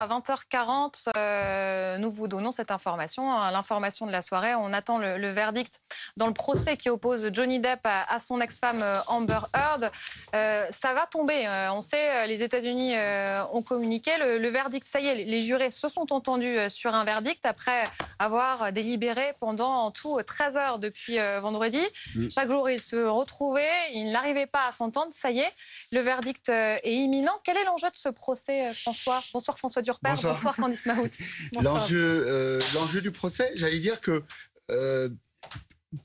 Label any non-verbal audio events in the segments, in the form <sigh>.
À 20h40, euh, nous vous donnons cette information, hein, l'information de la soirée. On attend le, verdict dans le procès qui oppose Johnny Depp à, son ex-femme euh, Amber Heard. Euh, ça va tomber. on sait, les États-Unis ont communiqué le, verdict. Ça y est, les jurés se sont entendus sur un verdict après avoir délibéré pendant en tout 13 heures depuis vendredi. Mm. Chaque jour, ils se retrouvaient. Ils n'arrivaient pas à s'entendre. Ça y est, le verdict est imminent. Quel est l'enjeu de ce procès, François? Bonsoir, François Bonsoir, Candice Mahout. <laughs> Euh, l'enjeu du procès, j'allais dire que euh,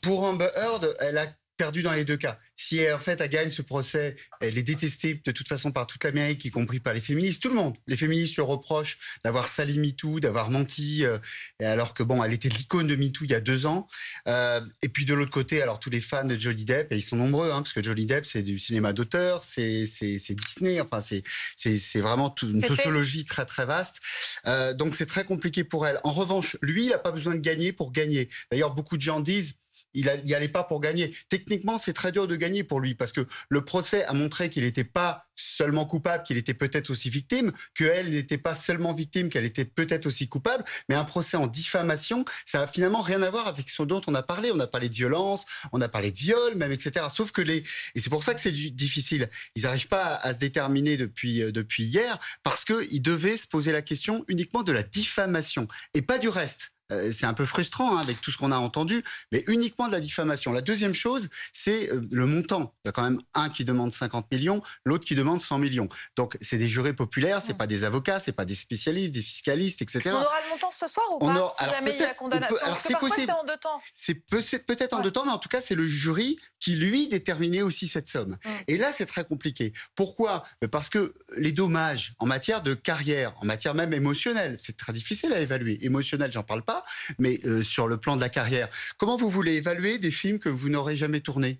pour Amber Heard, elle a perdu dans les deux cas. Si elle, en fait elle gagne ce procès, elle est détestée de toute façon par toute l'Amérique, y compris par les féministes, tout le monde. Les féministes se reprochent d'avoir sali MeToo, d'avoir menti, euh, alors que bon, elle était l'icône de MeToo il y a deux ans. Euh, et puis de l'autre côté, alors tous les fans de Johnny Depp, et ils sont nombreux, hein, parce que Johnny Depp c'est du cinéma d'auteur, c'est Disney, enfin c'est c'est vraiment une sociologie très très vaste. Euh, donc c'est très compliqué pour elle. En revanche, lui, il n'a pas besoin de gagner pour gagner. D'ailleurs, beaucoup de gens disent il n'y allait pas pour gagner. Techniquement, c'est très dur de gagner pour lui parce que le procès a montré qu'il n'était pas seulement coupable, qu'il était peut-être aussi victime, qu'elle n'était pas seulement victime, qu'elle était peut-être aussi coupable. Mais un procès en diffamation, ça a finalement rien à voir avec ce dont on a parlé. On a parlé de violence, on a parlé de viol, même, etc. Sauf que les, et c'est pour ça que c'est difficile. Ils n'arrivent pas à, se déterminer depuis, euh, depuis hier parce qu'ils devaient se poser la question uniquement de la diffamation et pas du reste. Euh, c'est un peu frustrant hein, avec tout ce qu'on a entendu, mais uniquement de la diffamation. La deuxième chose, c'est euh, le montant. Il y a quand même un qui demande 50 millions, l'autre qui demande 100 millions. Donc c'est des jurés populaires, c'est pas des avocats, c'est pas des spécialistes, des fiscalistes, etc. On aura le montant ce soir ou pas Si jamais il y a condamnation. alors c'est possible. C'est en deux temps. C'est peut-être en deux temps, mais en tout cas c'est le jury qui lui déterminait aussi cette somme. Mm. Et là c'est très compliqué. Pourquoi? Parce que les dommages en matière de carrière, en matière même émotionnelle, c'est très difficile à évaluer. Émotionnel, j'en parle pas mais euh, sur le plan de la carrière. Comment vous voulez évaluer des films que vous n'aurez jamais tournés?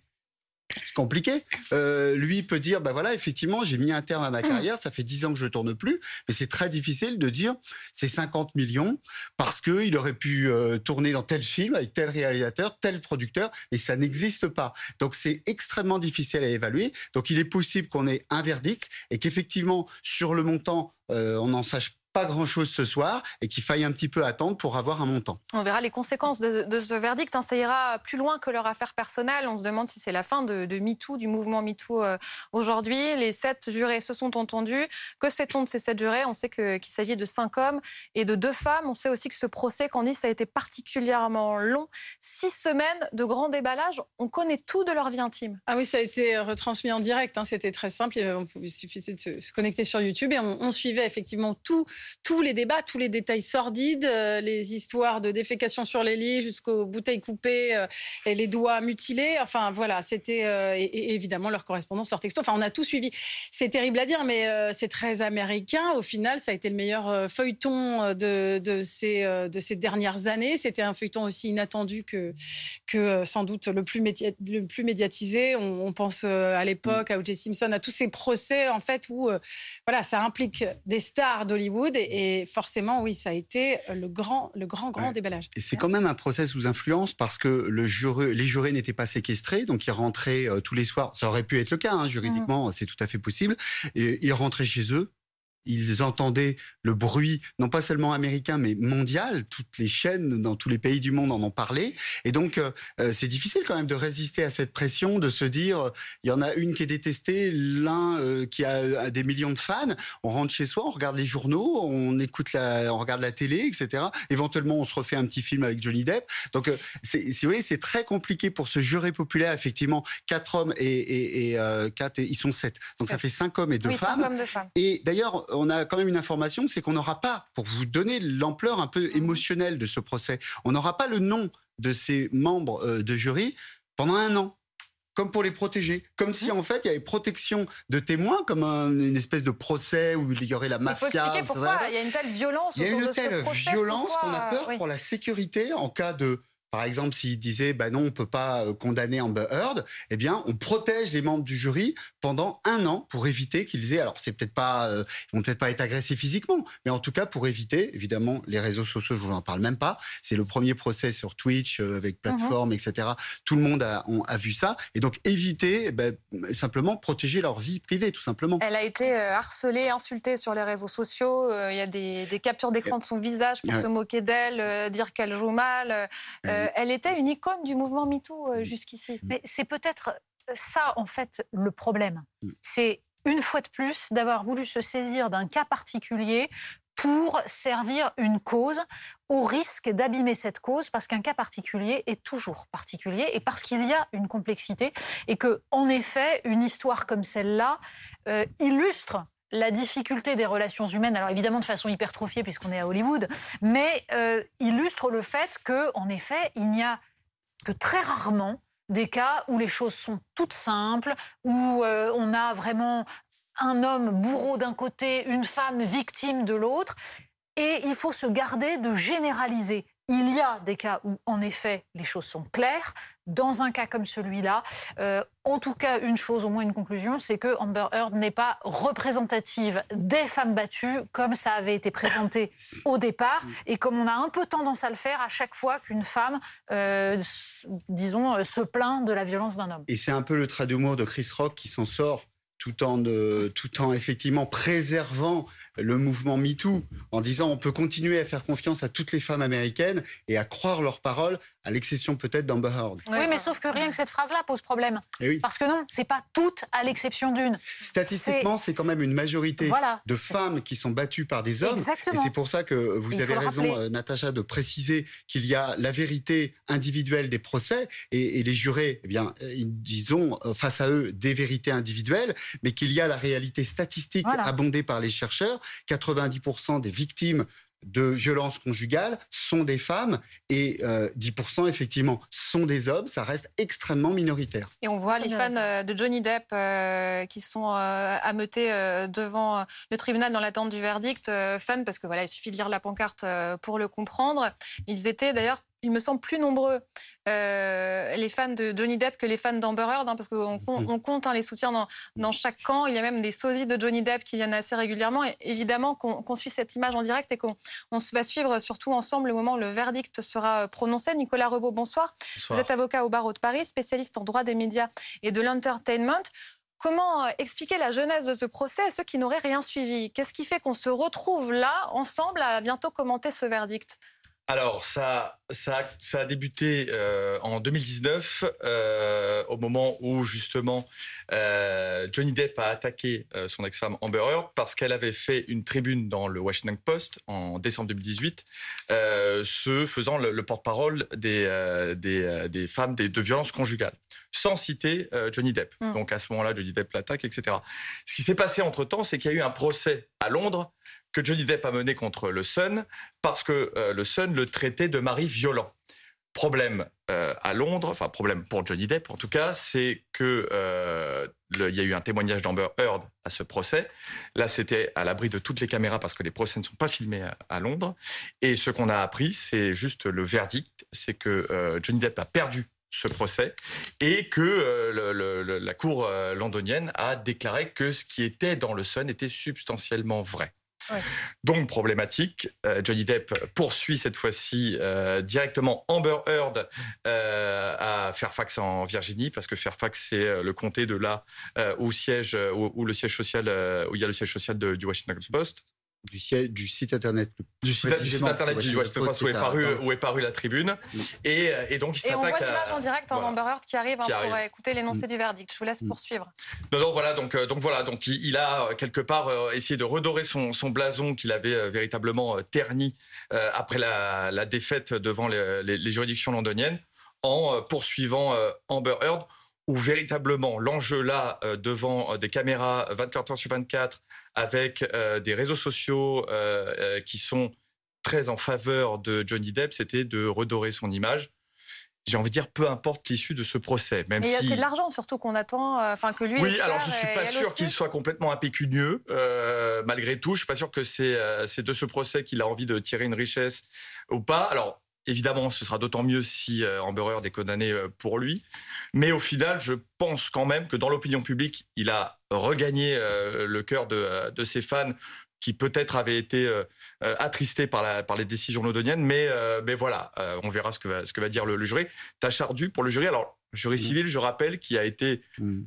C'est compliqué. Euh, lui peut dire, ben voilà, effectivement, j'ai mis un terme à ma carrière, ça fait 10 ans que je tourne plus, mais c'est très difficile de dire c'est 50 millions parce qu'il aurait pu euh, tourner dans tel film avec tel réalisateur, tel producteur, et ça n'existe pas. Donc c'est extrêmement difficile à évaluer. Donc il est possible qu'on ait un verdict et qu'effectivement sur le montant, on n'en sache pas grand-chose ce soir et qu'il faille un petit peu attendre pour avoir un montant. On verra les conséquences de, ce verdict. Hein. Ça ira plus loin que leur affaire personnelle. On se demande si c'est la fin de, de, MeToo, du mouvement MeToo euh, aujourd'hui. Les sept jurés se sont entendus. Que sait-on de ces sept jurés? On sait qu'il s'agit de cinq hommes et de deux femmes. On sait aussi que ce procès, Candice, a été particulièrement long. Six semaines de grand déballage. On connaît tout de leur vie intime. Ah oui, ça a été retransmis en direct. Hein. C'était très simple. Il suffisait de se, connecter sur YouTube et on, on suivait effectivement tout tous les débats, tous les détails sordides, euh, les histoires de défécation sur les lits jusqu'aux bouteilles coupées euh, et les doigts mutilés. Enfin voilà, c'était euh, évidemment leur correspondance, leur texto. Enfin, on a tout suivi. C'est terrible à dire, mais c'est très américain. Au final, ça a été le meilleur feuilleton de, ces, de ces dernières années. C'était un feuilleton aussi inattendu que, sans doute le plus, médiatisé. On, on pense à l'époque à O.J. Simpson, à tous ces procès en fait où voilà, ça implique des stars d'Hollywood et, forcément, oui, ça a été le grand, le grand, grand déballage. Et c'est quand même un procès sous influence parce que le les jurés n'étaient pas séquestrés, donc ils rentraient euh, tous les soirs. Ça aurait pu être le cas, hein, juridiquement, mmh. c'est tout à fait possible. Et ils rentraient chez eux ils entendaient le bruit, non pas seulement américain, mais mondial. Toutes les chaînes dans tous les pays du monde en ont parlé. Et donc, euh, euh, c'est difficile quand même de résister à cette pression, de se dire, il y en a une qui est détestée, l'un euh, qui a des millions de fans. On rentre chez soi, on regarde les journaux, on écoute la, on regarde la télé, etc. Éventuellement, on se refait un petit film avec Johnny Depp. Donc, si vous voulez, c'est très compliqué pour ce jury populaire. Effectivement, quatre hommes et, et, quatre, ils sont sept. Donc, ça fait cinq hommes et deux femmes. Hommes, femmes. Et d'ailleurs, on a quand même une information, c'est qu'on n'aura pas, pour vous donner l'ampleur un peu émotionnelle de ce procès, on n'aura pas le nom de ces membres euh, de jury pendant un an comme pour les protéger. Comme si, en fait, il y avait protection de témoins, comme une espèce de procès où il y aurait la mafia. Il faut expliquer pourquoi il y a une telle violence Il y a une telle violence qu'on a peur pour la sécurité en cas de par exemple, s'il disait, bah non, on peut pas euh, condamner Amber Heard, eh bien, on protège les membres du jury pendant un an pour éviter qu'ils aient, alors c'est peut-être pas, euh, ils vont peut-être pas être agressés physiquement, mais en tout cas pour éviter, évidemment, les réseaux sociaux, je vous en parle même pas. C'est le premier procès sur Twitch euh, avec plateforme, etc. Tout le monde a, on- a vu ça, et donc éviter, ben, simplement protéger leur vie privée, tout simplement. Elle a été harcelée, insultée sur les réseaux sociaux. Euh, Il y a des, des captures d'écran de son visage pour se moquer d'elle, dire qu'elle joue mal. Euh, Elle- était une icône du mouvement MeToo euh, jusqu'ici. Mais c'est peut-être ça, en fait, le problème. Mm. C'est, une fois de plus, d'avoir voulu se saisir d'un cas particulier pour servir une cause, au risque d'abîmer cette cause, parce qu'un cas particulier est toujours particulier, et parce qu'il y a une complexité, et que, en effet, une histoire comme celle-là euh, illustre la difficulté des relations humaines, alors évidemment de façon hypertrophiée puisqu'on est à Hollywood, mais euh, illustre le fait que, en effet, il n'y a que très rarement des cas où les choses sont toutes simples, où euh, on a vraiment un homme bourreau d'un côté, une femme victime de l'autre. Et il faut se garder de généraliser. Il y a des cas où, en effet, les choses sont claires. Dans un cas comme celui-là, euh, en tout cas, une chose, au moins une conclusion, c'est que Amber Heard n'est pas représentative des femmes battues comme ça avait été présenté <coughs> au départ et comme on a un peu tendance à le faire à chaque fois qu'une femme, euh, disons, euh, se plaint de la violence d'un homme. Et c'est un peu le trait d'humour de Chris Rock qui s'en sort tout en, euh, tout en effectivement préservant le mouvement MeToo, en disant on peut continuer à faire confiance à toutes les femmes américaines et à croire leurs paroles, à l'exception peut-être d'Amber Heard. Oui, mais sauf que rien que cette phrase-là pose problème. Et oui, Parce que non, c'est pas toutes à l'exception d'une. statistiquement, c'est quand même une majorité Voilà. de femmes qui sont battues par des hommes. Et Exactement. c'est pour ça que vous Il avez raison, euh, Natacha, de préciser qu'il y a la vérité individuelle des procès et, et les jurés, eh bien, euh, ils- disons euh, face à eux des vérités individuelles, mais qu'il y a la réalité statistique Voilà. abondée par les chercheurs. 90% des victimes de violences conjugales sont des femmes et euh, 10% effectivement sont des hommes. Ça reste extrêmement minoritaire. Et on voit les fans euh, de Johnny Depp euh, qui sont euh, ameutés euh, devant euh, le tribunal dans l'attente du verdict. euh, fans parce que voilà, il suffit de lire la pancarte euh, pour le comprendre. Ils étaient d'ailleurs, il me semble, plus nombreux euh, les fans de Johnny Depp que les fans d'Amber Heard, hein, parce qu'on com- on compte hein, les soutiens dans, dans chaque camp. Il y a même des sosies de Johnny Depp qui viennent assez régulièrement. Et évidemment qu'on suit cette image en direct et qu'on va suivre surtout ensemble le moment où le verdict sera euh, prononcé. Nicolas Rebaud, bonsoir. Vous êtes avocat au barreau de Paris, spécialiste en droit des médias et de l'entertainment. Comment euh, expliquer la genèse de ce procès à ceux qui n'auraient rien suivi? Qu'est-ce qui fait qu'on se retrouve là, ensemble, à bientôt commenter ce verdict? Alors, ça, ça, a- ça a débuté euh, en 2019, euh, au moment où justement euh, Johnny Depp a attaqué son ex-femme Amber Heard parce qu'elle avait fait une tribune dans le Washington Post en décembre 2018, euh, se faisant le, le porte-parole des, des, des femmes des- de violences conjugales, sans citer Johnny Depp. Mm. Donc à ce moment-là, Johnny Depp l'attaque, etc. Ce qui s'est passé entre-temps, c'est qu'il y a eu un procès à Londres que Johnny Depp a mené contre le Sun parce que euh, le Sun le traitait de mari violent. Problème euh, à Londres, enfin problème pour Johnny Depp en tout cas, c'est que euh, il y a eu un témoignage d'Amber Heard à ce procès. Là, c'était à l'abri de toutes les caméras parce que les procès ne sont pas filmés à, Londres. Et ce qu'on a appris, c'est juste le verdict, c'est que Johnny Depp a perdu ce procès et que la cour londonienne a déclaré que ce qui était dans le Sun était substantiellement vrai. Donc problématique, euh, Johnny Depp poursuit cette fois-ci euh, directement Amber Heard euh, à Fairfax en Virginie, parce que Fairfax c'est le comté de là où le siège social, il y a le siège social du Washington Post, Du, siège- du site internet. du site, du site internet du Washington Washington Post, Post où est, paru, où est paru la tribune, Mm. et, euh, et donc il Et on voit s'attaque l'image en direct en voilà. Amber Heard qui arrive hein, Qui pour arrive. euh, écouter l'énoncé Mm. du verdict. Je vous laisse Mm. poursuivre. Non, non, voilà, donc, euh, donc voilà, donc il, il a euh, quelque part euh, essayé de redorer son, son blason qu'il avait euh, véritablement euh, terni euh, après la, la défaite devant les, les- les juridictions londoniennes en euh, poursuivant euh, Amber Heard, où véritablement l'enjeu là, euh, devant euh, des caméras 24 heures sur 24, avec euh, des réseaux sociaux qui sont très en faveur de Johnny Depp, c'était de redorer son image. J'ai envie de dire, peu importe l'issue de ce procès, même Mais si... c'est de l'argent surtout qu'on attend, euh, enfin que lui. Oui, alors je suis et pas sûr qu'il soit complètement impécunieux, euh, malgré tout. Je suis pas sûr que c'est euh, c'est de ce procès qu'il a envie de tirer une richesse ou pas. Alors, évidemment, ce sera d'autant mieux si Amber Heard est condamné pour lui. Mais au final, je pense quand même que dans l'opinion publique, il a regagné le cœur de, de ses fans qui peut-être avait été euh, euh, attristé par, la, par les décisions londoniennes. Mais, euh, mais voilà, on verra ce que va, ce que va dire le, jury. Tâche ardue pour le jury. Alors, jury mm. civil, je rappelle, qui a été mm.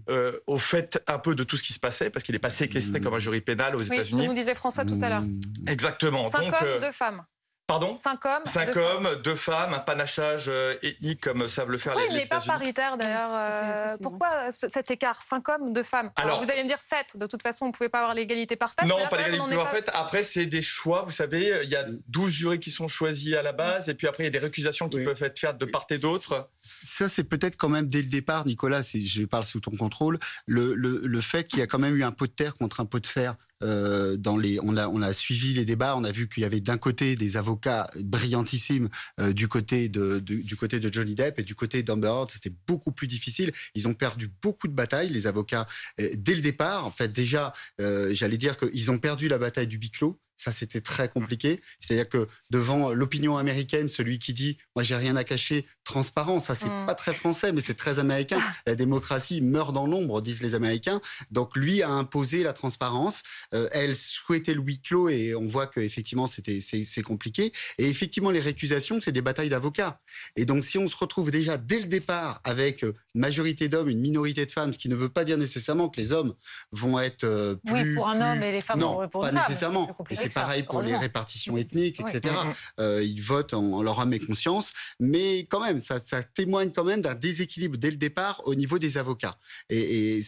au fait un peu de tout ce qui se passait, parce qu'il n'est pas séquestré mm. comme un jury pénal aux oui, États-Unis. Ce que nous disait François tout à l'heure. Exactement. Cinq hommes, deux femmes. Pardon Cinq hommes. Cinq deux hommes, femmes. deux femmes, un panachage euh, ethnique comme savent le faire oui, les, il n'est pas paritaire d'ailleurs. Euh, pourquoi cet écart Cinq hommes, deux femmes? Alors, vous allez me dire sept. De toute façon, on ne pouvait pas avoir l'égalité parfaite. Non, pas l'égalité parfaite. Après, c'est des choix. Vous savez, il y a 12 jurys qui sont choisis à la base, et puis après, il y a des récusations qui peuvent être faites de part et d'autre. Ça, c'est peut-être quand même dès le départ, Nicolas, si je parle sous ton contrôle, le, le, le fait qu'il y a quand même eu un pot de terre contre un pot de fer euh, dans les, on a, on a suivi les débats, on a vu qu'il y avait d'un côté des avocats brillantissimes euh, du côté de, du côté de Johnny Depp et du côté d'Amber Heard, c'était beaucoup plus difficile. Ils ont perdu beaucoup de batailles, les avocats euh, dès le départ. En fait, déjà, j'allais dire qu'ils ont perdu la bataille du biclos. Ça, c'était très compliqué. C'est-à-dire que devant l'opinion américaine, celui qui dit moi j'ai rien à cacher, transparent, ça c'est mm. pas très français, mais c'est très américain. La démocratie meurt dans l'ombre, disent les Américains. Donc lui a imposé la transparence. Euh, elle souhaitait le huis clos et on voit que effectivement c'était c'est compliqué. Et effectivement les récusations, c'est des batailles d'avocats. Et donc si on se retrouve déjà dès le départ avec une majorité d'hommes, une minorité de femmes, ce qui ne veut pas dire nécessairement que les hommes vont être euh, plus oui pour un homme et les femmes non, pour pas une nécessairement. C'est pareil pour les répartitions ethniques, etc. Euh, ils votent en, leur âme et conscience, mais quand même, ça, témoigne quand même d'un déséquilibre dès le départ au niveau des avocats. Et,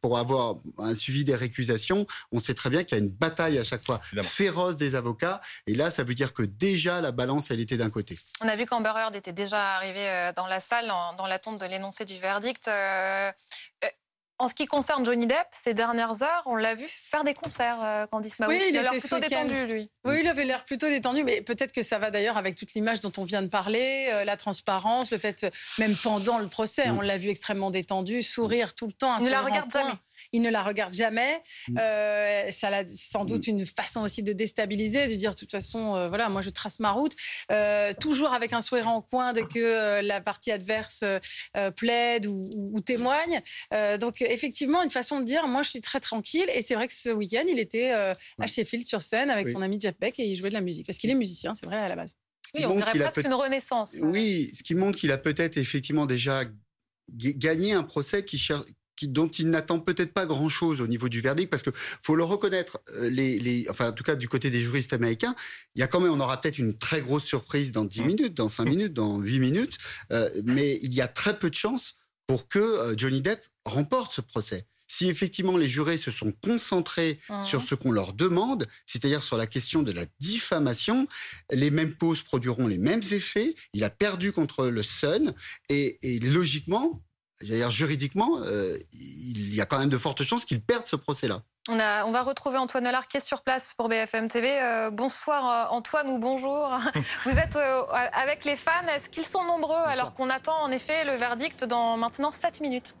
pour avoir un suivi des récusations, on sait très bien qu'il y a une bataille à chaque fois féroce des avocats. Et là, ça veut dire que déjà la balance, elle était d'un côté. On a vu qu'Amber Heard était déjà arrivé euh, dans la salle dans l'attente de l'énoncé du verdict. Euh, en ce qui concerne Johnny Depp, ces dernières heures, on l'a vu faire des concerts, euh, Candice Mahout. Oui, il, il a l'air plutôt détendu, lui. Oui, il avait l'air plutôt détendu, mais peut-être que ça va d'ailleurs avec toute l'image dont on vient de parler, euh, la transparence, le fait, même pendant le procès, mm. on l'a vu extrêmement détendu, sourire tout le temps. Il ne la regarde jamais il ne la regarde jamais. Mm. Euh, ça a sans doute mm. une façon aussi de déstabiliser, de dire de toute façon, euh, voilà, moi je trace ma route, euh, toujours avec un sourire en coin dès que la partie adverse plaide ou, témoigne. donc effectivement, une façon de dire, moi je suis très tranquille. Et c'est vrai que ce week-end, il était à Sheffield sur scène avec son ami Jeff Beck et il jouait de la musique, parce qu'il est musicien, c'est vrai à la base. Oui, on dirait presque une renaissance. Oui, ce qui montre qu'il a peut-être effectivement déjà gagné un procès qui, dont il n'attend peut-être pas grand-chose au niveau du verdict, parce que faut le reconnaître, euh, les, enfin en tout cas du côté des juristes américains, il y a quand même, on aura peut-être une très grosse surprise dans 10 mmh. minutes, dans 5 mmh. minutes, dans 8 minutes, euh, mais il y a très peu de chances pour que euh, Johnny Depp remporte ce procès. Si effectivement les jurés se sont concentrés mmh. sur ce qu'on leur demande, c'est-à-dire sur la question de la diffamation, les mêmes pauses produiront les mêmes effets. Il a perdu contre le Sun et, et logiquement, dire juridiquement, euh, il y a quand même de fortes chances qu'il perde ce procès-là. On, a, on, va retrouver Antoine Allard qui est sur place pour BFM TV. Euh, bonsoir euh, Antoine ou bonjour. <laughs> Vous êtes avec les fans. Est-ce qu'ils sont nombreux alors qu'on attend en effet le verdict dans maintenant 7 minutes?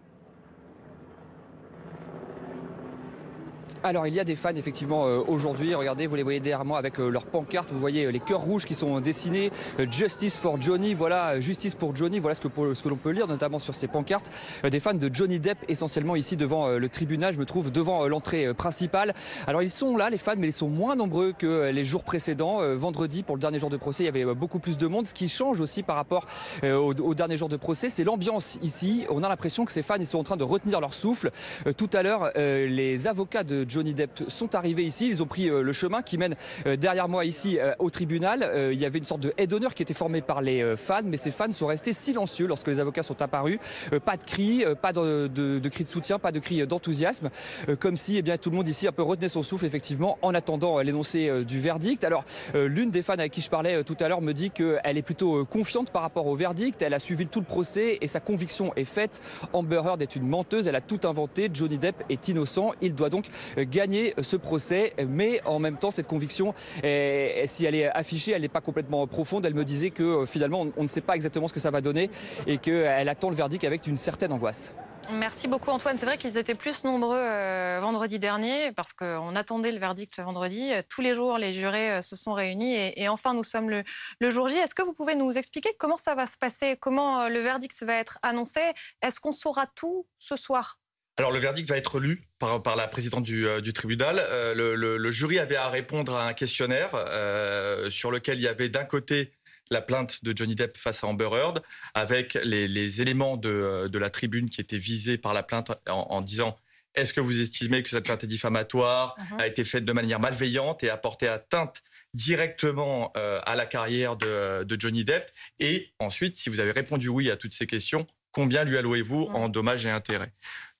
Alors il y a des fans effectivement euh, aujourd'hui, regardez, vous les voyez derrière moi avec euh, leurs pancartes, vous voyez euh, les cœurs rouges qui sont dessinés, Justice for Johnny, voilà, justice pour Johnny, voilà ce que, ce que l'on peut lire notamment sur ces pancartes. Des fans de Johnny Depp essentiellement ici devant le tribunal, je me trouve devant l'entrée principale. Alors ils sont là les fans mais ils sont moins nombreux que les jours précédents. Vendredi pour le dernier jour de procès il y avait beaucoup plus de monde. Ce qui change aussi par rapport au, dernier jour de procès c'est l'ambiance ici. On a l'impression que ces fans ils sont en train de retenir leur souffle. Tout à l'heure les avocats de Johnny Depp sont arrivés ici. Ils ont pris euh, le chemin qui mène euh, derrière moi ici euh, au tribunal. Il y avait une sorte de haie d'honneur qui était formée par les fans, mais ces fans sont restés silencieux lorsque les avocats sont apparus. Pas de cris, pas de, cris de soutien, pas de cris d'enthousiasme, comme si eh bien, tout le monde ici un peu retenait son souffle effectivement en attendant l'énoncé du verdict. Alors l'une des fans avec qui je parlais tout à l'heure me dit qu'elle est plutôt confiante par rapport au verdict. Elle a suivi tout le procès et sa conviction est faite. Amber Heard est une menteuse, elle a tout inventé. Johnny Depp est innocent. Il doit donc gagner ce procès. Mais en même temps, cette conviction, si elle est affichée, elle n'est pas complètement profonde. Elle me disait que euh, finalement, on ne sait pas exactement ce que ça va donner et qu'elle attend le verdict avec une certaine angoisse. Merci beaucoup Antoine. C'est vrai qu'ils étaient plus nombreux euh, vendredi dernier parce qu'on attendait le verdict vendredi. Tous les jours, les jurés euh, se sont réunis et, enfin nous sommes le, le jour J. Est-ce que vous pouvez nous expliquer comment ça va se passer? Comment le verdict va être annoncé? Est-ce qu'on saura tout ce soir? Alors le verdict va être lu par, par la présidente du, du tribunal. le, le, le, jury avait à répondre à un questionnaire euh, sur lequel il y avait d'un côté la plainte de Johnny Depp face à Amber Heard, avec les, éléments de, la tribune qui étaient visés par la plainte en, disant est-ce que vous estimez que cette plainte est diffamatoire, uh-huh. a été faite de manière malveillante et a porté atteinte directement euh, à la carrière de, Johnny Depp? Et ensuite, si vous avez répondu oui à toutes ces questions, combien lui allouez-vous en dommages et intérêts?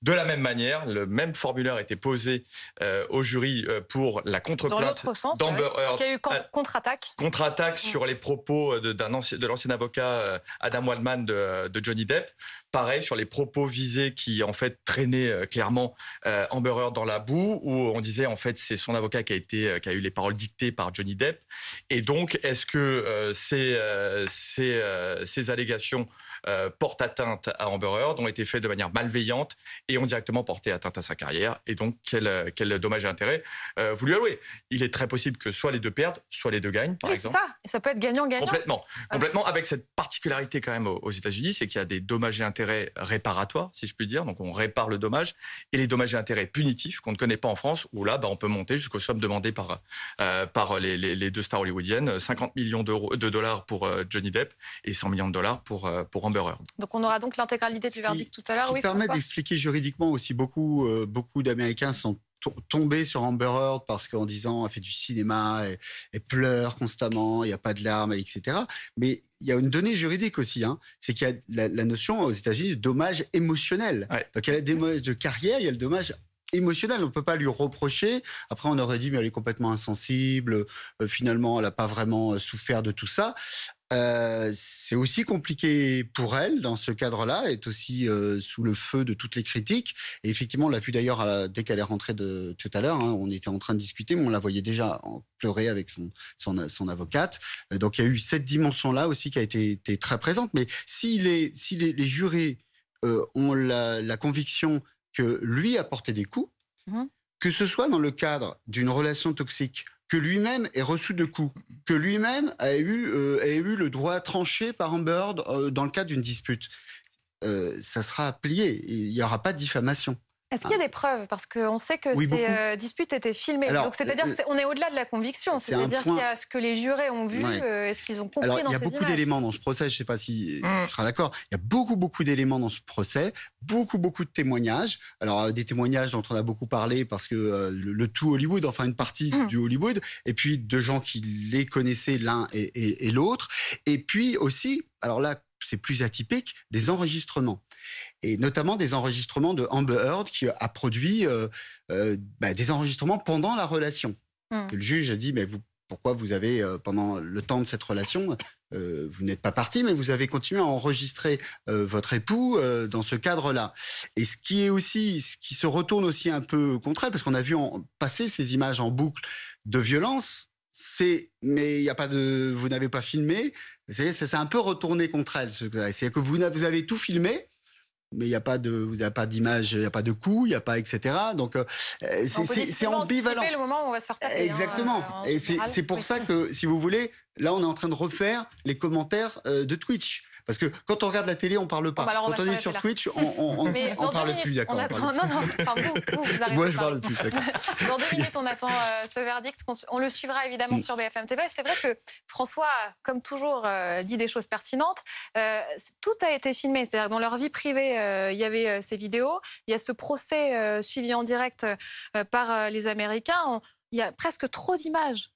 De la même manière, le même formulaire était posé euh, au jury euh, pour la contre-plainte d'Amber Heard. Qu'il y a eu euh, contre-attaque. Contre-attaque sur les propos de, de l'ancien avocat Adam Waldman de, de, Johnny Depp. Pareil sur les propos visés qui en fait traînaient clairement Amber Heard dans la boue, où on disait en fait c'est son avocat qui a été qui a eu les paroles dictées par Johnny Depp. Et donc est-ce que ces, ces, ces allégations portent atteinte à Amber Heard ont été faites de manière malveillante et ont directement porté atteinte à sa carrière? Et donc, quel, quel dommage et intérêt euh, vous lui allouez Il est très possible que soit les deux perdent, soit les deux gagnent, par exemple. C'est ça, ça peut être gagnant-gagnant. Complètement. Complètement, avec cette particularité quand même aux États-Unis, c'est qu'il y a des dommages et intérêts réparatoires, si je puis dire. Donc, on répare le dommage. Et les dommages et intérêts punitifs, qu'on ne connaît pas en France, où là, bah, on peut monter jusqu'aux sommes demandées par, euh, par les, les, deux stars hollywoodiennes 50 millions de dollars pour euh, Johnny Depp et 100 millions de dollars pour, pour Amber Heard. Donc, on aura donc l'intégralité du verdict tout à l'heure. oui, permet d'expliquer juridiquement juridiquement aussi, beaucoup, euh, beaucoup d'Américains sont tombés sur Amber Heard parce qu'en disant elle fait du cinéma, elle, pleure constamment, il n'y a pas de larmes, etc. Mais il y a une donnée juridique aussi, hein, c'est qu'il y a la, notion aux États-Unis de dommage émotionnel. Donc il y a le dommage de carrière, il y a le dommage émotionnel. On ne peut pas lui reprocher. Après, on aurait dit, mais elle est complètement insensible. Euh, finalement, elle n'a pas vraiment euh, souffert de tout ça. Euh, c'est aussi compliqué pour elle dans ce cadre-là, est aussi sous le feu de toutes les critiques. Et effectivement, on l'a vu d'ailleurs dès qu'elle est rentrée de tout à l'heure. Hein, on était en train de discuter, mais on la voyait déjà en pleurer avec son, son, avocate. donc il y a eu cette dimension-là aussi qui a été, très présente. Mais si les, si les, les jurés ont la, la, conviction que lui a porté des coups, mhm. que ce soit dans le cadre d'une relation toxique, que lui-même ait reçu de coups, que lui-même a eu, euh, eu le droit tranché par Amber Heard euh, dans le cadre d'une dispute. Euh, ça sera plié. Il n'y aura pas de diffamation. Est-ce qu'il y a des preuves? Parce qu'on sait que ces euh, disputes étaient filmées. Donc, c'est-à-dire qu'on est au-delà de la conviction. C'est-à-dire qu'il y a ce que les jurés ont vu, euh, est-ce qu'ils ont compris Alors, dans Il y a beaucoup d'éléments dans ce procès, je ne sais pas si mmh. tu seras d'accord. Il y a beaucoup, beaucoup d'éléments dans ce procès, beaucoup, beaucoup de témoignages. Alors, euh, des témoignages dont on a beaucoup parlé parce que le, tout Hollywood, enfin une partie mmh. du Hollywood, et puis de gens qui les connaissaient l'un et, et l'autre. Et puis aussi, alors là, c'est plus atypique, des enregistrements. Et notamment des enregistrements de Amber Heard qui a produit euh, euh, bah, des enregistrements pendant la relation. Hmm. Le juge a dit, mais vous, pourquoi vous avez, euh, pendant le temps de cette relation, vous n'êtes pas parti, mais vous avez continué à enregistrer votre époux dans ce cadre-là. Et ce qui est aussi, ce qui se retourne aussi un peu contre elle, parce qu'on a vu en, passer ces images en boucle de violence, c'est mais il y a pas de vous n'avez pas filmé c'est un peu retourné contre elle c'est que vous, vous avez tout filmé mais il n'y a pas de, il a pas d'image, il n'y a pas de coup, il n'y a pas, etc. Donc euh, c'est ambivalent. le moment où on va se faire taper, hein, Exactement. Euh, et c'est pour ça que, si vous voulez, là on est en train de refaire les commentaires euh, de Twitch. Parce que quand on regarde la télé, on parle pas. Bah quand on, est sur Twitch, on, on, on <laughs> parle plus, d'accord. Non, non, enfin, vous, vous, vous Moi, je parle plus, <laughs> Dans deux minutes, on attend euh, ce verdict. On, le suivra évidemment mm. sur BFM TV. C'est vrai que François, comme toujours, euh, dit des choses pertinentes. Euh, tout a été filmé. C'est-à-dire que dans leur vie privée, il y avait ces vidéos. Il y a ce procès suivi en direct par les Américains. il y a presque trop d'images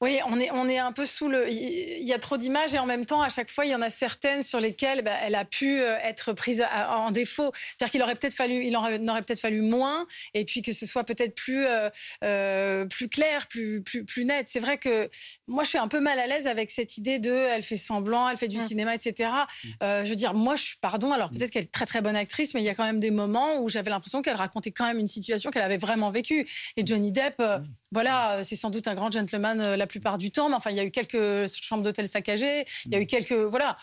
oui, on est, on est un peu sous le. Il y a trop d'images et en même temps, à chaque fois, il y en a certaines sur lesquelles bah, elle a pu euh, être prise en défaut. C'est-à-dire qu'il aurait peut-être fallu, il en aurait peut-être fallu moins et puis que ce soit peut-être plus, euh, euh, plus clair, plus, plus, plus net. C'est vrai que moi, je suis un peu mal à l'aise avec cette idée de elle fait semblant, elle fait du cinéma, etc. Mmh. je veux dire, moi, je suis, pardon, alors peut-être qu'elle est très très bonne actrice, mais il y a quand même des moments où j'avais l'impression qu'elle racontait quand même une situation qu'elle avait vraiment vécue. Et Johnny Depp, mmh. voilà, c'est sans doute un grand gentleman la plupart du temps. Mais enfin, il y a eu quelques chambres d'hôtel saccagées. Il y a eu quelques. Voilà.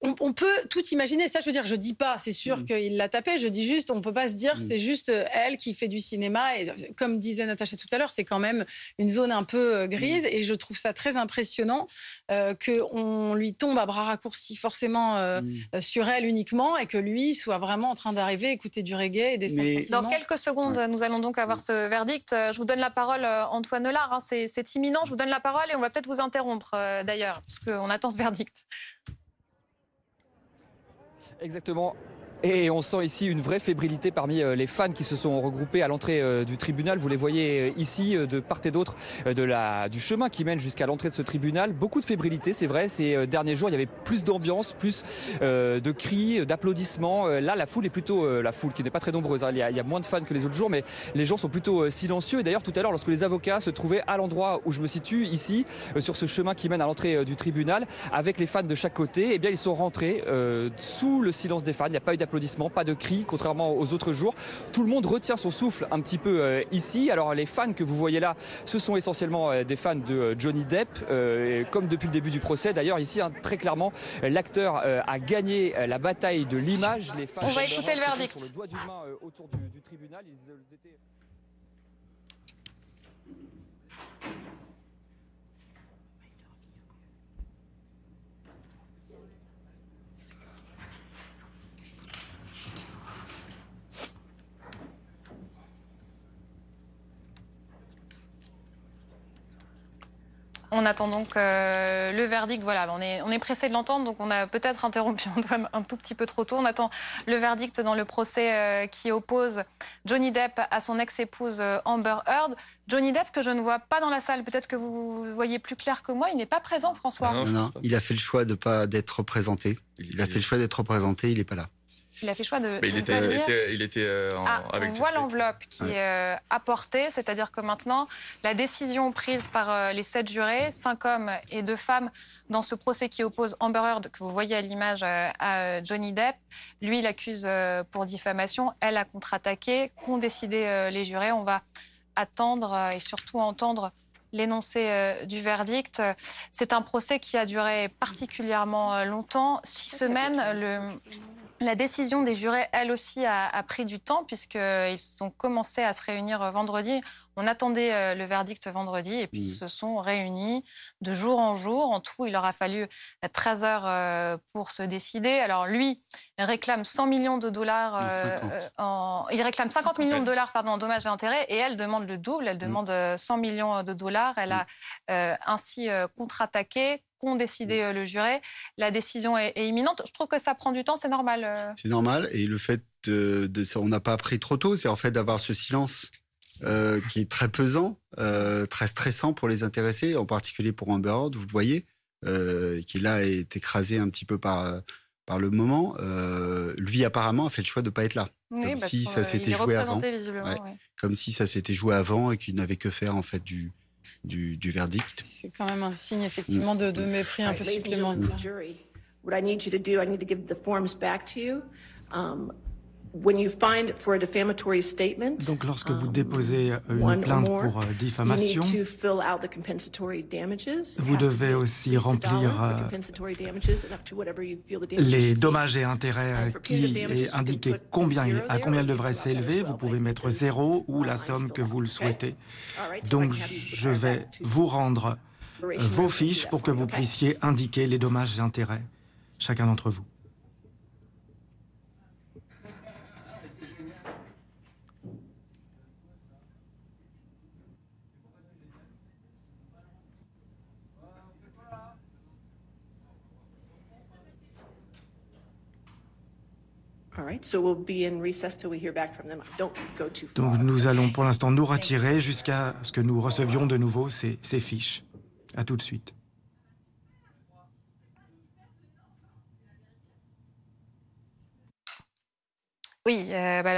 On, peut tout imaginer. Ça, je veux dire, je dis pas, c'est sûr mm. qu'il l'a tapé. Je dis juste, on peut pas se dire, mm. c'est juste euh, elle qui fait du cinéma. Et comme disait Natacha tout à l'heure, c'est quand même une zone un peu euh, grise. Mm. Et je trouve ça très impressionnant euh, qu'on lui tombe à bras raccourcis forcément euh, sur elle uniquement et que lui soit vraiment en train d'arriver, écouter du reggae et des Dans quelques secondes, nous allons donc avoir ce verdict. Je vous donne la parole, Antoine Lard. Hein. c'est imminent. Je vous donne la parole et on va peut-être vous interrompre d'ailleurs, parce qu'on attend ce verdict. Exactement. Et on sent ici une vraie fébrilité parmi euh, les fans qui se sont regroupés à l'entrée euh, du tribunal. Vous les voyez euh, ici de part et d'autre de la, du chemin qui mène jusqu'à l'entrée de ce tribunal. Beaucoup de fébrilité, c'est vrai. Ces derniers jours, il y avait plus d'ambiance, plus de cris, d'applaudissements. Là, la foule est plutôt, la foule qui n'est pas très nombreuse. Hein. Il, y a, moins de fans que les autres jours, mais les gens sont plutôt silencieux. Et d'ailleurs, tout à l'heure, lorsque les avocats se trouvaient à l'endroit où je me situe, ici, sur ce chemin qui mène à l'entrée du tribunal, avec les fans de chaque côté, eh bien, ils sont rentrés sous le silence des fans. Il n'y a pas eu d'applaudissements, pas de cris contrairement aux autres jours. Tout le monde retient son souffle un petit peu euh, ici. Alors les fans que vous voyez là, ce sont essentiellement euh, des fans de euh, Johnny Depp, comme depuis le début du procès. D'ailleurs ici, hein, très clairement, l'acteur a gagné la bataille de l'image. Les fans On va écouter le verdict. Sur le doigt autour du, du tribunal. Ils étaient... On attend donc euh, le verdict. Voilà, on est, on est pressé de l'entendre, donc on a peut-être interrompu <laughs> Antoine un tout petit peu trop tôt. On attend le verdict dans le procès euh, qui oppose Johnny Depp à son ex-épouse euh, Amber Heard. Johnny Depp que je ne vois pas dans la salle. Peut-être que vous voyez plus clair que moi. Il n'est pas présent, François. Non, non, il a fait le choix de pas d'être représenté. Il a fait le choix d'être représenté. Il n'est pas là. Il a fait choix de. Mais il, était, il était, euh, en, ah, On voit l'enveloppe qui est euh, apportée, c'est-à-dire que maintenant, la décision prise par euh, les sept jurés, cinq hommes et deux femmes, dans ce procès qui oppose Amber Heard, que vous voyez à l'image, à Johnny Depp, lui, il accuse pour diffamation, elle a contre-attaqué, qu'ont décidé les jurés. On va attendre et surtout entendre l'énoncé du verdict. C'est un procès qui a duré particulièrement longtemps, six semaines. Le, la décision des jurés, elle aussi, a, pris du temps puisqu'ils ont commencé à se réunir vendredi. On attendait euh, le verdict vendredi et puis ils se sont réunis de jour en jour. En tout, il leur a fallu 13 heures euh, pour se décider. Alors lui, il réclame 100 millions de dollars euh, en... Il réclame 50 millions de dollars pardon, en dommages et intérêts et elle demande le double. Elle mm. demande 100 millions de dollars. Elle a mm. ainsi contre-attaqué qu'ont décidé le juré. La décision est, imminente. Je trouve que ça prend du temps, c'est normal. C'est normal. Et le fait de, de on n'a pas appris trop tôt, c'est en fait d'avoir ce silence euh, qui est très pesant, euh, très stressant pour les intéressés, en particulier pour Amber Heard, vous le voyez, euh, qui là est écrasé un petit peu par, par le moment. lui, apparemment, a fait le choix de ne pas être là. comme si ça s'était joué avant. Comme si ça s'était joué avant et qu'il n'avait que faire en fait du, du, du verdict. C'est quand même un signe effectivement de, de mépris un peu supplémentaire. What I need you to do, I need to give the forms back to you. Um, donc lorsque vous déposez um, une plainte pour euh, diffamation, vous devez aussi remplir euh, les dommages et intérêts euh, qui est indiqué combien, à combien il devrait s'élever. Vous pouvez mettre zéro ou la somme que vous le souhaitez. Donc je vais vous rendre vos fiches pour que vous puissiez indiquer les dommages et intérêts, chacun d'entre vous. Donc nous allons pour l'instant nous retirer jusqu'à ce que nous recevions de nouveau ces, ces fiches. À tout de suite. Oui, euh, bah,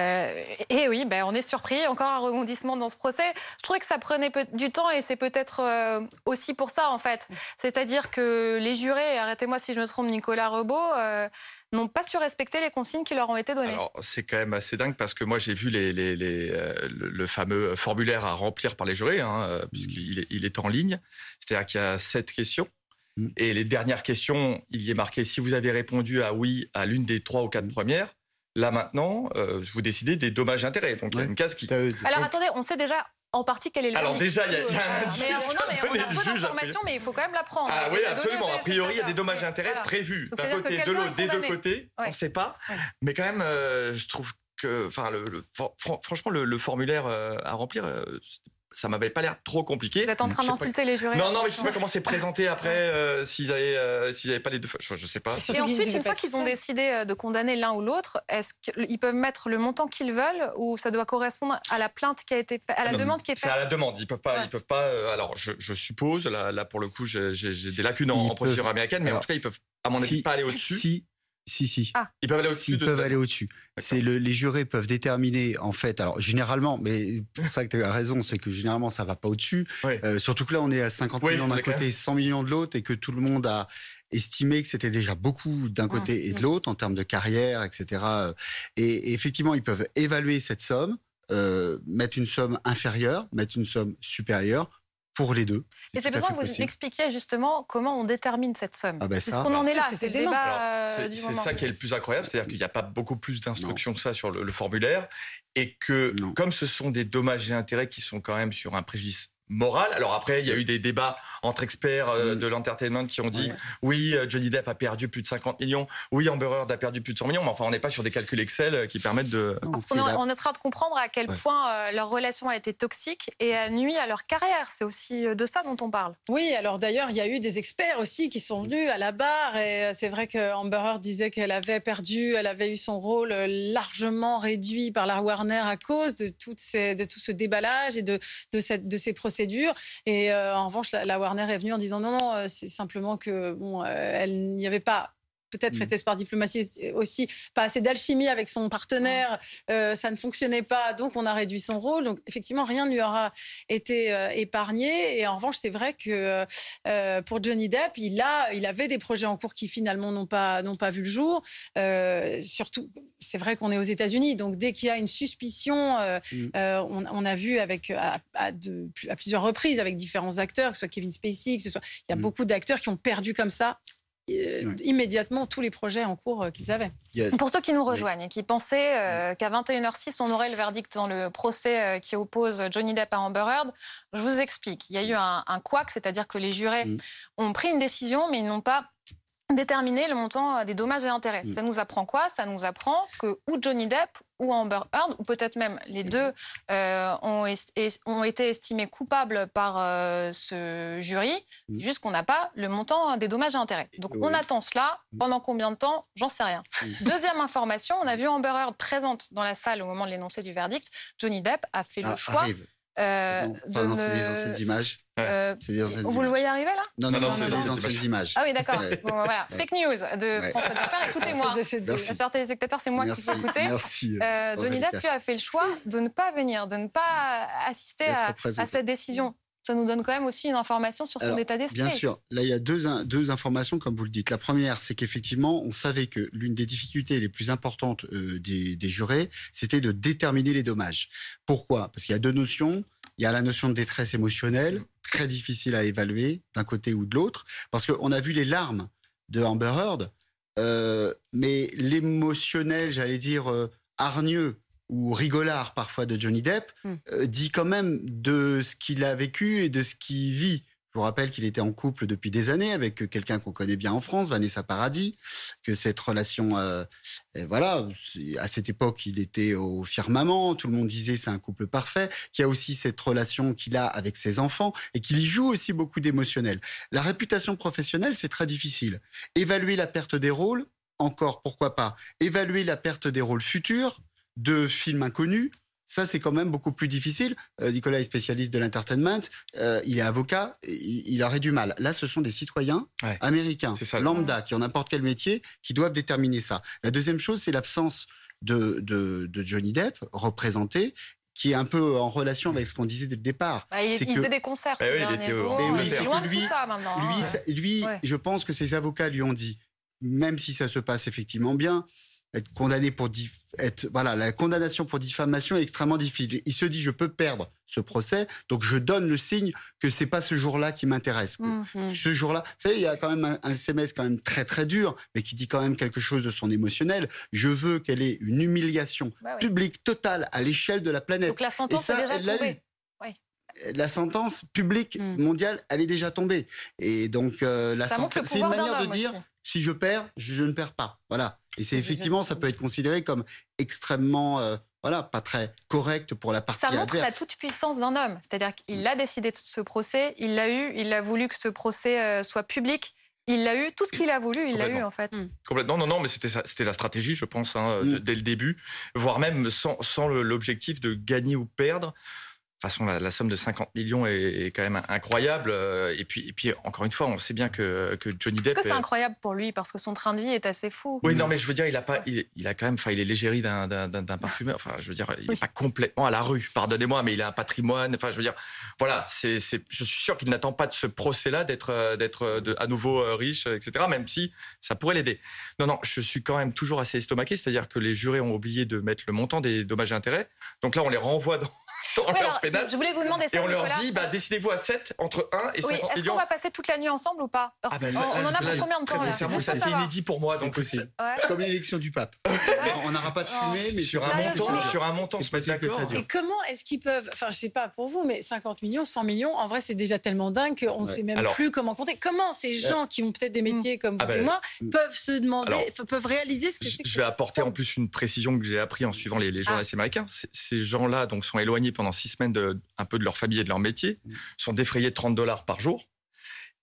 et oui, bah, on est surpris. Encore un rebondissement dans ce procès. Je trouvais que ça prenait du temps et c'est peut-être euh, aussi pour ça en fait. C'est-à-dire que les jurés, arrêtez-moi si je me trompe, Nicolas Rebaud, euh, n'ont pas su respecter les consignes qui leur ont été données. Alors c'est quand même assez dingue parce que moi j'ai vu les, les, le, fameux formulaire à remplir par les jurés, hein, puisqu'il est, il est en ligne. C'est-à-dire qu'il y a sept questions Mm. Et les dernières questions, il y est marqué si vous avez répondu à oui à l'une des trois ou quatre premières, là maintenant, euh, vous décidez des dommages intérêts. Donc il y a une case qui. Alors attendez, on sait déjà en partie quel est le Alors déjà, il y, a, un indice. Mais, non, mais on a peu d'informations, mais il faut quand même l'apprendre. Ah oui, absolument. A priori, il y a des dommages intérêts prévus d'un côté, de l'autre, des deux côtés. On ne sait pas. Mais quand même, euh, je trouve que, enfin, le, franchement, le, formulaire euh, à remplir, ça m'avait pas l'air trop compliqué. Vous êtes en train d'insulter les jurés Non, non, mais je sais pas comment c'est présenté <laughs> après, euh, s'ils avaient, euh, s'ils n'avaient pas les deux. Je, je sais pas. Et ensuite, une fois qu'ils ont décidé euh, de condamner l'un ou l'autre, est-ce qu'ils peuvent mettre le montant qu'ils veulent ou ça doit correspondre à la plainte qui a été faite, à la ah demande qui est faite C'est à la demande. Ils peuvent pas, ils peuvent pas. alors, je, suppose, là, là, pour le coup, j'ai des lacunes en, procédure américaine, mais en tout cas, ils peuvent, à mon avis, pas aller au-dessus. Si si, si. Ah. Ils peuvent aller au-dessus. Ils peuvent aller au-dessus. C'est le, les jurés peuvent déterminer, en fait, alors généralement, mais pour ça que tu as raison, c'est que généralement ça va pas au-dessus. Euh, surtout que là, on est à 50 millions d'un côté, 100 millions de l'autre, et que tout le monde a estimé que c'était déjà beaucoup d'un côté et de l'autre en termes de carrière, etc. Et, effectivement, ils peuvent évaluer cette somme, euh, mettre une somme inférieure, mettre une somme supérieure pour les deux. Et j'ai besoin que vous expliquiez justement comment on détermine cette somme. Ah ben c'est ce qu'on en est là, c'est le débat euh, C'est ça qui est le plus incroyable, c'est-à-dire qu'il n'y a pas beaucoup plus d'instructions que ça sur le, formulaire, et que comme ce sont des dommages et intérêts qui sont quand même sur un préjudice morale. Alors après, il y a eu des débats entre experts euh, mm. de l'entertainment qui ont dit oui, euh, Johnny Depp a perdu plus de 50 millions, oui, Amber Heard a perdu plus de 100 millions, mais enfin, on n'est pas sur des calculs Excel euh, qui permettent de... Parce qu'on on est en train de comprendre à quel point leur relation a été toxique et a nuit à leur carrière. C'est aussi de ça dont on parle. Oui, alors d'ailleurs, il y a eu des experts aussi qui sont venus à la barre et c'est vrai que Amber Heard disait qu'elle avait perdu, elle avait eu son rôle largement réduit par la Warner à cause de, toutes ces, de tout ce déballage et de, de, cette, de ces procédures et euh, en revanche, la, Warner est venue en disant non, non, euh, c'est simplement que bon, euh, elle n'y avait pas peut-être était-ce mm. par diplomatie aussi, pas assez d'alchimie avec son partenaire, euh, ça ne fonctionnait pas, donc on a réduit son rôle. Donc effectivement, rien ne lui aura été euh, épargné. Et en revanche, c'est vrai que euh, pour Johnny Depp, il, a, il avait des projets en cours qui finalement n'ont pas, n'ont pas vu le jour. surtout, c'est vrai qu'on est aux États-Unis, donc dès qu'il y a une suspicion, mm. on, a vu avec, à, à, à, plusieurs reprises avec différents acteurs, que ce soit Kevin Spacey, que ce soit, il y a mm. beaucoup d'acteurs qui ont perdu comme ça euh, immédiatement tous les projets en cours euh, qu'ils avaient. Pour ceux qui nous rejoignent et qui pensaient euh, qu'à 21h06, on aurait le verdict dans le procès qui oppose Johnny Depp à Amber Heard, je vous explique. Il y a eu un, un couac, c'est-à-dire que les jurés mm. ont pris une décision, mais ils n'ont pas déterminer le montant euh, des dommages et intérêts. Mm. Ça nous apprend quoi? Ça nous apprend que ou Johnny Depp ou Amber Heard, ou peut-être même les mm. deux, euh, ont, ont, été estimés coupables par euh, ce jury. Mm. C'est juste qu'on n'a pas le montant des dommages et intérêts. Donc on attend cela. Pendant combien de temps? J'en sais rien. Deuxième information, on a vu Amber Heard présente dans la salle au moment de l'énoncé du verdict. Johnny Depp a fait le ah, choix... Euh, anciennes images. Euh, vous le voyez arriver là? Non, non, non, c'est des anciennes images. Ah oui, d'accord. bon, voilà. Fake news de François Dupin. Écoutez-moi, chers téléspectateurs, c'est moi qui vous écoutez. Merci. Euh, Denis Depp a fait le choix de ne pas venir, de ne pas assister à, à, cette décision ça nous donne quand même aussi une information sur son état d'esprit. Bien sûr. Là, il y a deux, deux informations, comme vous le dites. La première, c'est qu'effectivement, on savait que l'une des difficultés les plus importantes euh, des, des, jurés, c'était de déterminer les dommages. Pourquoi? Parce qu'il y a deux notions. Il y a la notion de détresse émotionnelle, très difficile à évaluer d'un côté ou de l'autre, parce qu'on a vu les larmes de Amber Heard, euh, mais l'émotionnel, j'allais dire, euh, hargneux ou rigolard parfois de Johnny Depp, hmm. euh, dit quand même de ce qu'il a vécu et de ce qu'il vit. Je vous rappelle qu'il était en couple depuis des années avec quelqu'un qu'on connaît bien en France, Vanessa Paradis, que cette relation, euh, voilà, à cette époque, il était au firmament, tout le monde disait c'est un couple parfait, qu'il y a aussi cette relation qu'il a avec ses enfants et qu'il y joue aussi beaucoup d'émotionnel. La réputation professionnelle, c'est très difficile. Évaluer la perte des rôles, encore pourquoi pas. Évaluer la perte des rôles futurs, de films inconnus, ça, c'est quand même beaucoup plus difficile. Euh, Nicolas est spécialiste de l'entertainment. Euh, il est avocat. Il, aurait du mal. Là, ce sont des citoyens américains, lambda, qui ont n'importe quel métier, qui doivent déterminer ça. La deuxième chose, c'est l'absence de, de, Johnny Depp représenté qui est un peu en relation avec ce qu'on disait dès le départ. Bah, il, fait des concerts. Bah oui, il oui, c'est loin de tout ça maintenant. Lui, hein. lui je pense que ses avocats lui ont dit, même si ça se passe effectivement bien, être condamné pour être voilà la condamnation pour diffamation est extrêmement difficile. Il se dit je peux perdre ce procès, donc je donne le signe que c'est pas ce jour-là qui m'intéresse. Mmh, mmh. Ce jour-là, vous savez, il y a quand même un, un, SMS quand même très très dur, mais qui dit quand même quelque chose de son émotionnel. Je veux qu'elle ait une humiliation bah publique totale à l'échelle de la planète. Donc la sentence Et ça, est déjà tombée. La sentence publique mmh. mondiale, elle est déjà tombée. Et donc, euh, la c'est une manière de dire si je perds, je, ne perds pas. Voilà. Et c'est effectivement, ça peut être considéré comme extrêmement, euh, voilà, pas très correct pour la partie adverse. Ça montre la toute puissance d'un homme. C'est-à-dire qu'il a décidé de ce procès, il l'a eu, il a voulu que ce procès euh, soit public. Il l'a eu, tout ce qu'il a voulu, il l'a eu en fait. Hmm. Complètement, non, non, mais c'était c'était la stratégie, je pense, hein, hmm. dès le début, voire même sans, sans l'objectif de gagner ou perdre façon, la, somme de 50 millions est, quand même incroyable. Euh, et puis, et puis, encore une fois, on sait bien que, que Johnny Depp. Est-ce que c'est incroyable pour lui? Parce que son train de vie est assez fou Oui, non, mais je veux dire, il a pas, il, a quand même, enfin, il est l'égérie d'un parfumeur. Enfin, je veux dire, il n'est pas complètement à la rue. Pardonnez-moi, mais il a un patrimoine. Enfin, je veux dire, voilà, c'est, je suis sûr qu'il n'attend pas de ce procès-là d'être, euh, d'être euh, à nouveau riche, etc. Même si ça pourrait l'aider. Non, non, je suis quand même toujours assez estomaqué, c'est-à-dire que les jurés ont oublié de mettre le montant des dommages et intérêts. Donc là, on les renvoie dans <laughs> je voulais vous demander ça. Et on leur dit, bah, décidez-vous à 7, entre 1 et 50 oui, Est-ce qu'on va passer toute la nuit ensemble ou pas? Ah bah, on, en a pour combien de temps Ça, c'est inédit pour moi. Donc aussi. C'est comme l'élection du pape. on n'aura pas de fumée, mais sur un montant, sur un montant, d'accord. Et comment est-ce qu'ils peuvent, enfin, je sais pas pour vous, mais 50 millions, 100 millions, en vrai, c'est déjà tellement dingue qu'on ne sait même plus comment compter. Comment ces gens qui ont peut-être des métiers comme ah vous et bah, moi peuvent se demander, peuvent réaliser ce que c'est Je vais apporter en plus une précision que j'ai appris en suivant les journalistes ah. américains. Ces gens-là donc sont éloignés pendant six semaines de un peu de leur famille et de leur métier, mmh. sont défrayés de 30 dollars par jour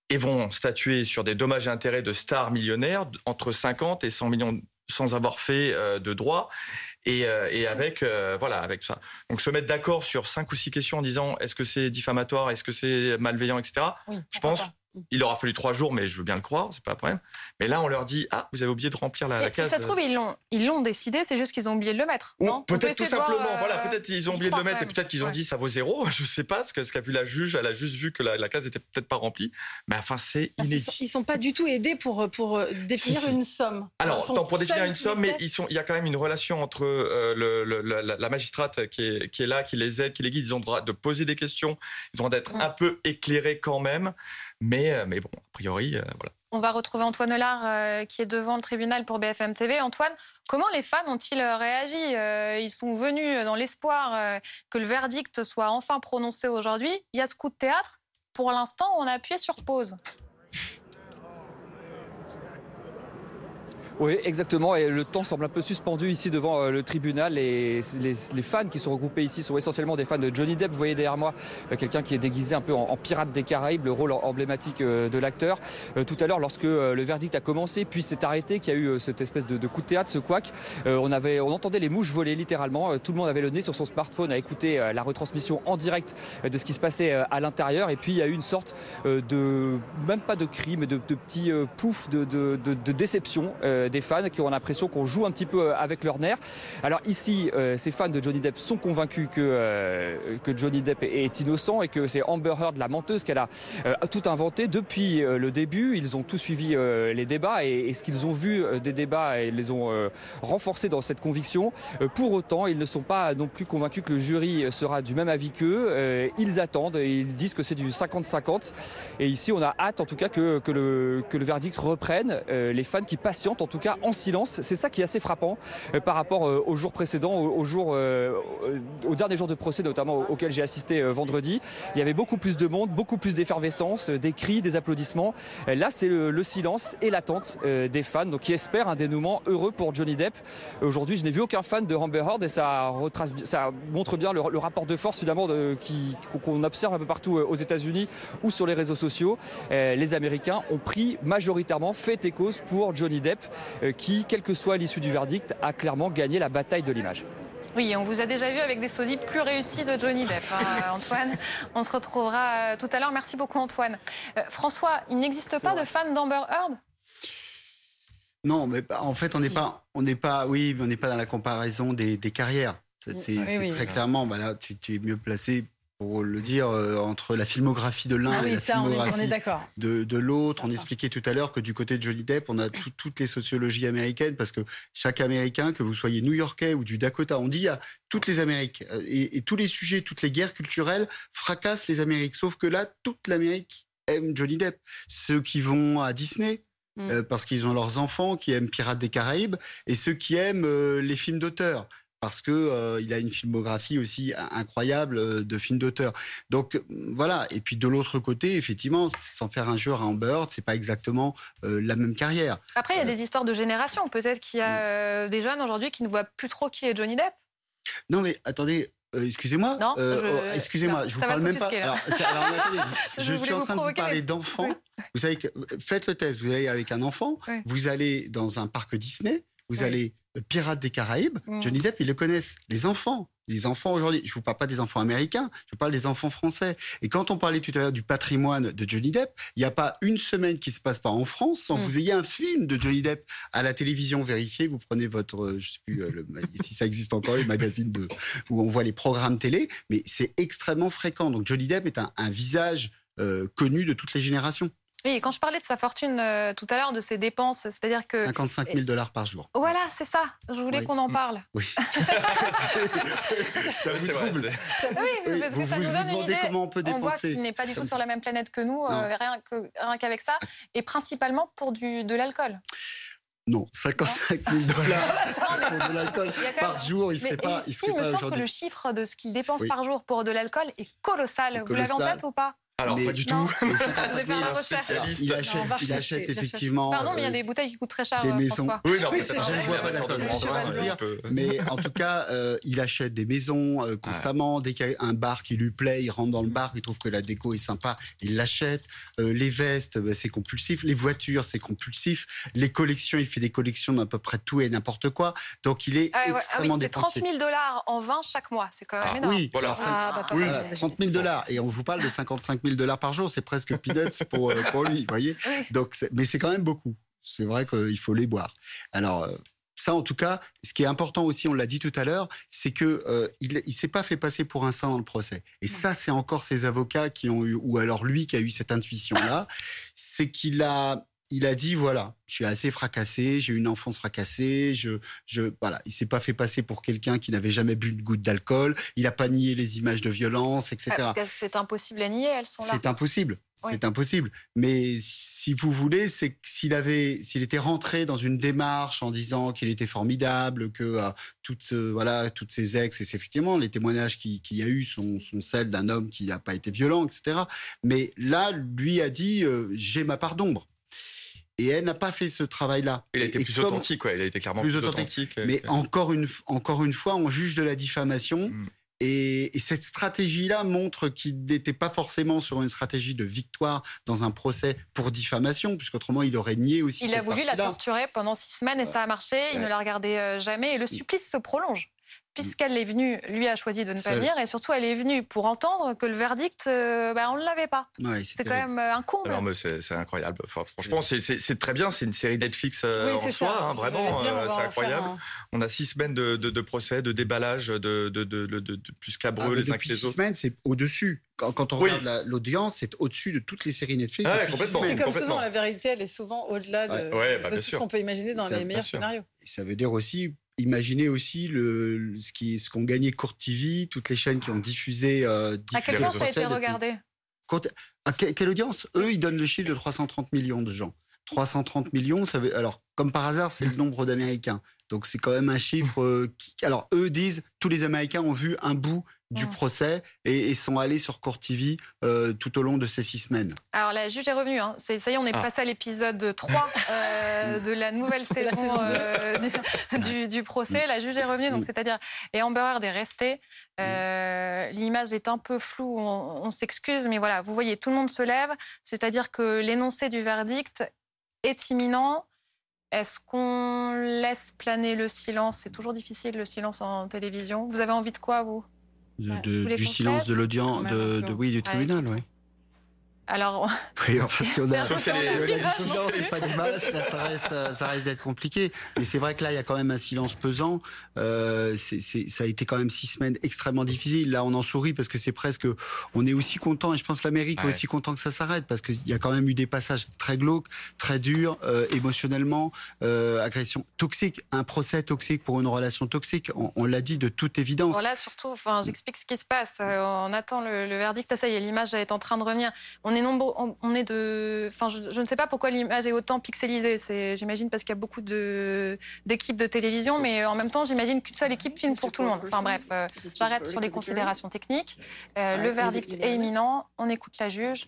et vont statuer sur des dommages et intérêts de stars millionnaires entre 50 et 100 millions sans avoir fait euh, de droit et, euh, avec euh, voilà avec ça. Donc se mettre d'accord sur cinq ou six questions en disant est-ce que c'est diffamatoire, est-ce que c'est malveillant, etc. je pense il aura fallu trois jours, mais je veux bien le croire, c'est pas un problème. Mais là, on leur dit ah, vous avez oublié de remplir la, case. Si ça se trouve, ils l'ont, ils l'ont décidé, c'est juste qu'ils ont oublié de le mettre. peut-être tout simplement, voilà, euh, peut-être ils ont oublié de le mettre et peut-être qu'ils ont dit ça vaut zéro. <laughs> Je sais pas ce qu'a vu la juge. Elle a juste vu que la, case était peut-être pas remplie. Mais enfin, c'est inédit. Ils sont pas du tout aidés pour pour euh, définir une somme. Alors, pour définir une somme, mais ils sont, il y a quand même une relation entre euh, le, la, magistrate qui est, qui est là, qui les aide, qui les guide. Ils ont le droit de poser des questions. Ils ont d'être un peu éclairés quand même. Mais, euh, mais bon, a priori, euh, voilà. On va retrouver Antoine Hollard euh, qui est devant le tribunal pour BFM TV. Antoine, comment les fans ont-ils réagi Ils sont venus dans l'espoir que le verdict soit enfin prononcé aujourd'hui. Il y a ce coup de théâtre. Pour l'instant, on a appuyé sur pause. Oui, exactement. Et le temps semble un peu suspendu ici devant euh, le tribunal. Les, fans qui sont regroupés ici sont essentiellement des fans de Johnny Depp. Vous voyez derrière moi euh, quelqu'un qui est déguisé un peu en, pirate des Caraïbes, le rôle emblématique euh, de l'acteur. Tout à l'heure, lorsque le verdict a commencé, puis s'est arrêté, qu'il y a eu cette espèce de, coup de théâtre, ce couac, on, avait, on entendait les mouches voler littéralement. Tout le monde avait le nez sur son smartphone à écouter la retransmission en direct de ce qui se passait à l'intérieur. Et puis il y a eu une sorte de, même pas de cri, mais de, petits poufs de, de déception des fans qui ont l'impression qu'on joue un petit peu euh, avec leur nerfs. Alors ici, euh, ces fans de Johnny Depp sont convaincus que, euh, que Johnny Depp est innocent et que c'est Amber Heard, la menteuse, qu'elle a tout inventé depuis le début. Ils ont tout suivi les débats et, ce qu'ils ont vu des débats, ils les ont renforcés dans cette conviction. pour autant, ils ne sont pas non plus convaincus que le jury sera du même avis qu'eux. ils attendent, et ils disent que c'est du 50-50. Et ici, on a hâte en tout cas que, que, le, que le verdict reprenne. les fans qui patientent en tout cas en silence. C'est ça qui est assez frappant euh, par rapport euh, aux jours précédents, aux, jours, euh, au dernier jour de procès notamment auquel j'ai assisté vendredi. Il y avait beaucoup plus de monde, beaucoup plus d'effervescence, des cris, des applaudissements. Là, c'est le, silence et l'attente des fans, donc qui espèrent un dénouement heureux pour Johnny Depp. Aujourd'hui, je n'ai vu aucun fan de Amber Heard et ça, retrace, ça montre bien le, rapport de force finalement qu'on observe un peu partout aux États-Unis ou sur les réseaux sociaux. Les Américains ont pris majoritairement fait et cause pour Johnny Depp qui, quelle que soit l'issue du verdict, a clairement gagné la bataille de l'image. Oui, on vous a déjà vu avec des sosies plus réussies de Johnny Depp, hein, <laughs> Antoine. On se retrouvera euh, tout à l'heure. Merci beaucoup, Antoine. Euh, François, il n'existe pas de fans d'Amber Heard? Non, mais en fait, on n'est pas, on n'est pas, oui, on n'est pas dans la comparaison des, carrières. C'est très clairement, bah là, tu, es mieux placé pour le dire, euh, entre la filmographie de l'un Ah et la ça, on est, on est filmographie de, de l'autre. On expliquait tout à l'heure que du côté de Johnny Depp, on a tout- toutes les sociologies américaines parce que chaque Américain, que vous soyez new-yorkais ou du Dakota, on dit à toutes les Amériques euh, et, et tous les sujets, toutes les guerres culturelles fracassent les Amériques. Sauf que là, toute l'Amérique aime Johnny Depp. Ceux qui vont à Disney. Mm. euh, parce qu'ils ont leurs enfants qui aiment Pirates des Caraïbes et ceux qui aiment euh, les films d'auteur parce que euh, il a une filmographie aussi in- incroyable euh, de films d'auteur. Donc euh, voilà. Et puis de l'autre côté, effectivement, sans faire un jeu à Amber c'est pas exactement euh, la même carrière. Après, il y a des histoires de génération. Peut-être qu'il y a des jeunes aujourd'hui qui ne voient plus trop qui est Johnny Depp. Non mais attendez. excusez-moi. Non, je- oh, excusez-moi, je vous parle même pas. Alors, attendez, <laughs> Je suis en train de vous parler d'enfants. Oui. Vous savez que faites le test. Vous allez avec un enfant, Oui. vous allez dans un parc Disney, vous Oui. allez euh, Pirates des Caraïbes. Mm. Johnny Depp, ils le connaissent. Les enfants, les enfants aujourd'hui. Je vous parle pas des enfants américains, je vous parle des enfants français. Et quand on parlait tout à l'heure du patrimoine de Johnny Depp, il n'y a pas une semaine qui se passe pas en France sans que Mm. vous ayez un film de Johnny Depp à la télévision. Vérifiez, vous prenez votre, euh, je sais plus, euh, le- si ça existe encore, les magazines de, où on voit les programmes télé, mais c'est extrêmement fréquent. Donc Johnny Depp est un, un visage euh, connu de toutes les générations. Oui, et quand je parlais de sa fortune euh, tout à l'heure, de ses dépenses, c'est-à-dire que. 55 000 dollars par jour. Voilà, c'est ça. Je voulais Oui. qu'on en parle. Oui. <laughs> ça vous c'est vrai, trouble c'est- Oui, Oui, parce vous que ça vous nous vous donne une idée. comment on peut On voit dépenser. qu'il n'est pas du tout comme sur la même planète que nous, euh, rien qu'avec ça, et principalement pour du, de l'alcool. Non, 55 000 dollars <laughs> pour de l'alcool par jour, il serait pas, il ici, serait il me pas semble que le chiffre de ce qu'il dépense Oui. par jour pour de l'alcool est colossal. Vous l'avez en tête ou pas? Alors, Mais- pas du Non. tout. Mais Je 55 vais faire 000, la alors, recherche. alors, il Non, achète, on va il achète effectivement. Pardon, mais il y a euh, des bouteilles qui coûtent très cher, des euh, maisons. François. Oui, non, Oui, peut-être c'est pas. vrai. Je vois pas vois. Mais en tout cas, euh, il achète des maisons euh, constamment. Dès qu'il y a un bar qui lui plaît, il rentre dans le bar, il trouve que la déco est sympa, il l'achète. Euh, les vestes, bah, c'est compulsif. Les voitures, c'est compulsif. Les collections, il fait des collections d'à peu près tout et n'importe quoi. Donc il est Ah, ouais, ah oui, c'est 30 dépensier. 000 dollars en vin chaque mois. C'est quand même Ah, énorme. Oui, Voilà. alors, ça- Ah, bah, pas Oui. mal. Voilà, 30 000 dollars. Et on vous parle de 55 000 dollars par jour. C'est presque peanuts pour, euh, pour lui, voyez. <laughs> Donc, mais c'est quand même beaucoup. C'est vrai qu'il faut les boire. Alors, euh, ça, en tout cas, ce qui est important aussi, on l'a dit tout à l'heure, c'est que euh, il, il s'est pas fait passer pour un saint dans le procès. Et ça, c'est encore ses avocats qui ont eu, ou alors lui qui a eu cette intuition-là, c'est qu'il a, il a dit voilà, je suis assez fracassé, j'ai eu une enfance fracassée, je, je, voilà, il s'est pas fait passer pour quelqu'un qui n'avait jamais bu une goutte d'alcool, il a pas nié les images de violence, etc. Ah, c'est impossible à nier, elles sont là. C'est impossible. Oui. C'est impossible. Mais si vous voulez, c'est que s'il avait, s'il était rentré dans une démarche en disant qu'il était formidable, que euh, toutes, ce- voilà, toutes ses ex, et c'est effectivement les témoignages qu'il y a eu sont, sont celles d'un homme qui n'a pas été violent, etc. Mais là, lui a dit, euh, j'ai ma part d'ombre. Et elle n'a pas fait ce travail-là. Il a été Et plus comme- authentique, quoi. Il a été clairement Plus plus, authentique. authentique. euh, mais encore une, encore une fois, on juge de la diffamation. Mm. Et, et cette stratégie-là montre qu'il n'était pas forcément sur une stratégie de victoire dans un procès pour diffamation, puisqu'autrement il aurait nié aussi. Il a voulu la torturer pendant six semaines et ça a marché. Il Ouais. ne la regardait euh, jamais et le supplice se prolonge. Puisqu'elle est venue, lui a choisi de ne pas venir et surtout elle est venue pour entendre que le verdict, euh, bah, on ne l'avait pas. Ouais, C'est quand même euh, un comble. Non, mais c'est incroyable. Enfin, franchement, c'est- très bien. C'est une série Netflix euh, Oui, en c'est soi, ça. hein, vraiment. euh, c'est incroyable. un- On a six semaines de, de- de procès, de déballage, de, de, de, de- de- de plus Ah, cabreux les uns que depuis les six autres. semaines, c'est au-dessus. Quand, quand on Oui. regarde la- l'audience, c'est au-dessus de toutes les séries Netflix. Ah six. C'est comme souvent, la vérité, elle est souvent au-delà de, Ouais. Ouais, bah, de tout sûr. ce qu'on peut imaginer dans Ça, les meilleurs scénarios. Et ça veut dire aussi, imaginez aussi le, ce qui- ce qu'ont gagné Court TV, toutes les chaînes qui ont diffusé. euh, À diffusé quel le point ça a été regardé? À que- quelle audience? Eux, ils donnent le chiffre de 330 millions de gens. 330 millions, ça veut, alors comme par hasard, c'est le nombre d'Américains. Donc c'est quand même un chiffre. euh, qui, alors eux disent, tous les Américains ont vu un bout du Mm. procès et, et sont allés sur Court TV euh, tout au long de ces six semaines. Alors la juge est revenue. Hein. Ça y est, on est Ah. passé à l'épisode 3 euh, <laughs> de la nouvelle la saison euh, du, du- du procès. La juge est revenue, donc Mm. c'est-à-dire et Amber Heard est restée. Euh, L'image est un peu floue. On, on s'excuse, mais voilà, vous voyez, tout le monde se lève. C'est-à-dire que l'énoncé du verdict est imminent. Est-ce qu'on laisse planer le silence? C'est toujours difficile le silence en télévision. Vous avez envie de quoi, vous? De- Ouais. voulez du silence de l'audience, de, oui, du tribunal, écoute. Alors, oui, enfin, si on a, Sauf si si on elle a est- du silence et pas d'image, là, ça reste, ça reste d'être compliqué. Et c'est vrai que là, il y a quand même un silence pesant. Euh, c'est, c'est- ça a été quand même six semaines extrêmement difficiles. Là, on en sourit parce que c'est presque, on est aussi content, et je pense que l'Amérique est aussi content que ça s'arrête parce qu'il y a quand même eu des passages très glauques, très durs, euh, émotionnellement, euh, agression toxique, un procès toxique pour une relation toxique. On, on l'a dit de toute évidence. Bon, là, surtout, enfin, j'explique ce qui se passe. Euh, on attend le, le verdict. Ah, ça y est, l'image est en train de revenir. On est nombreux, on, on est de. Enfin, je, je ne sais pas pourquoi l'image est autant pixelisée. C'est, j'imagine, parce qu'il y a beaucoup de d'équipes de télévision, mais en même temps, j'imagine qu'une seule équipe filme pour tout le monde. Enfin bref, euh, j'arrête sur les considérations techniques. Euh, le verdict est imminent. On écoute la juge.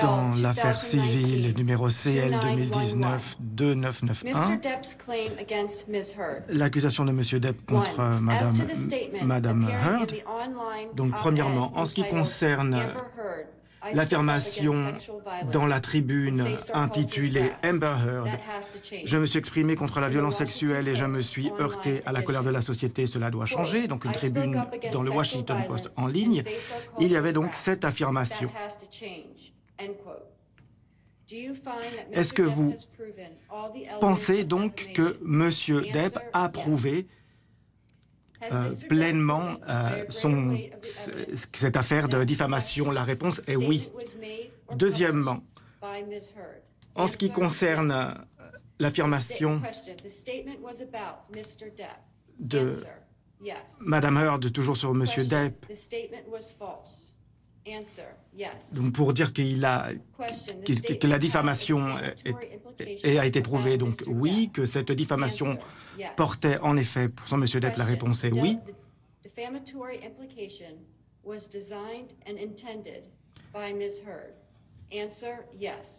Dans l'affaire civile numéro CL 2019-2991, l'accusation de M. Depp contre Madame, Madame Heard. Donc, premièrement, en ce qui concerne l'affirmation dans la tribune intitulée Amber Heard, je me suis exprimé contre la violence sexuelle et je me suis heurté à la colère de la société. Cela doit changer. Donc une tribune dans le Washington Post en ligne. Il y avait donc cette affirmation. Est-ce que vous pensez donc que M. Depp a prouvé euh, pleinement euh, son, cette affaire de diffamation La réponse est oui. Deuxièmement, en ce qui concerne euh, l'affirmation de Madame Heard, toujours sur M. Depp, donc pour dire qu'il a, que la diffamation est- est- a été prouvée, donc oui, que cette diffamation portait en effet pour son M. Depp, la réponse est oui.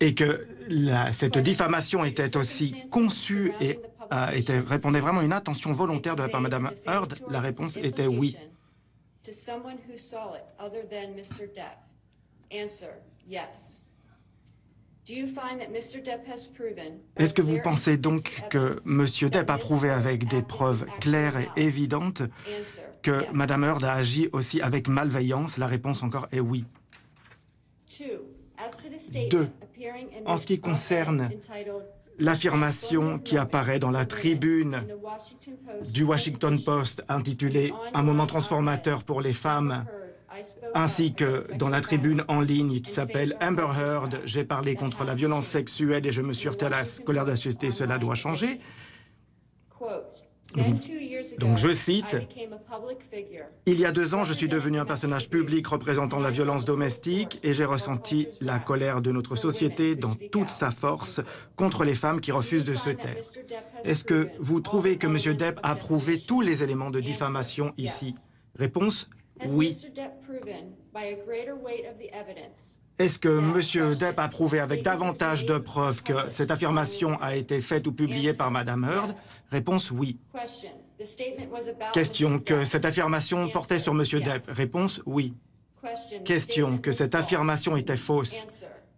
Et que la- cette diffamation était aussi conçue et euh, était, répondait vraiment à une intention volontaire de la part de Mme Heard, la réponse était oui. Est-ce que vous pensez donc que M. Depp a prouvé avec des preuves claires et évidentes que Mme Heard a agi aussi avec malveillance? La réponse encore est oui. Deux, en ce qui concerne l'affirmation qui apparaît dans la tribune du Washington Post intitulée Un moment transformateur pour les femmes, ainsi que dans la tribune en ligne qui s'appelle Amber Heard, j'ai parlé contre la violence sexuelle et je me suis heurté à la colère de la société, cela doit changer. Donc je cite, Il y a deux ans, je suis devenu un personnage public représentant la violence domestique et j'ai ressenti la colère de notre société dans toute sa force contre les femmes qui refusent de se taire. Est-ce que vous trouvez que M. Depp a prouvé tous les éléments de diffamation ici? Réponse oui. Est-ce que M. Depp a prouvé avec davantage de preuves que cette affirmation a été faite ou publiée par Mme Heard? Réponse oui. Question que cette affirmation portait sur M. Depp? Réponse oui. Question que cette affirmation était fausse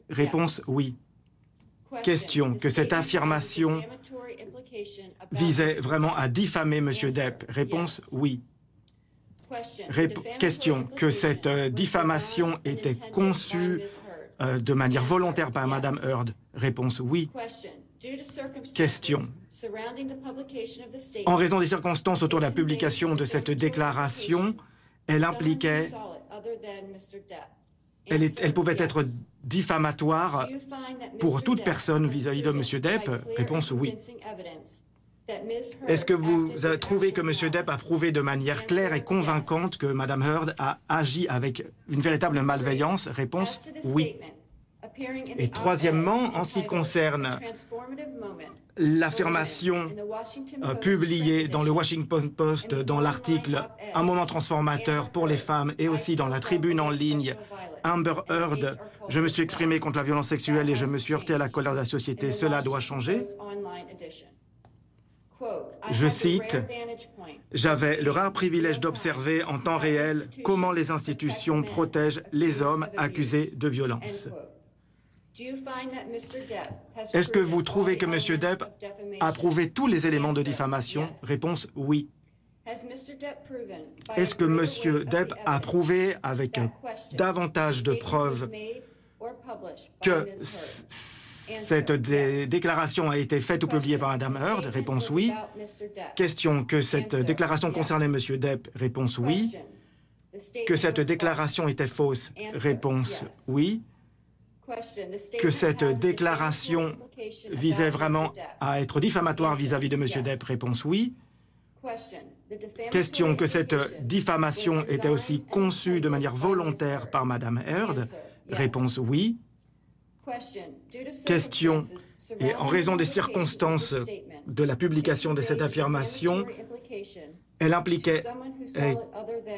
Réponse oui. Question que cette affirmation visait vraiment à diffamer M. Depp Réponse oui. Question que cette euh, diffamation était conçue euh, de manière volontaire par Mme Heard? Réponse oui. Question. En raison des circonstances autour de la publication de cette déclaration, elle impliquait, elle, est- elle pouvait être diffamatoire pour toute personne vis-à-vis de M. Depp? Réponse oui. Est-ce que vous avez trouvé que M. Depp a prouvé de manière claire et convaincante que Mme Heard a agi avec une véritable malveillance? Réponse oui. Et troisièmement, en ce qui concerne l'affirmation euh, publiée dans le Washington Post, dans l'article Un moment transformateur pour les femmes et aussi dans la tribune en ligne Amber Heard, je me suis exprimé contre la violence sexuelle et je me suis heurté à la colère de la société, cela doit changer. Je cite, J'avais le rare privilège d'observer en temps réel comment les institutions protègent les hommes accusés de violence. Est-ce que vous trouvez que M. Depp a prouvé tous les éléments de diffamation? Réponse oui. Est-ce que M. Depp a prouvé avec davantage de preuves que cette déclaration a été faite ou publiée par Mme Heard? Réponse oui. Question que cette déclaration concernait M. Depp? Réponse oui. Que cette déclaration était fausse? Réponse oui. Que cette déclaration visait vraiment à être diffamatoire vis-à-vis de M. Depp? Réponse oui. Question que cette diffamation était aussi conçue de manière volontaire par Mme Heard? Réponse oui. Question, et en raison des circonstances de la publication de cette affirmation, elle impliquait euh,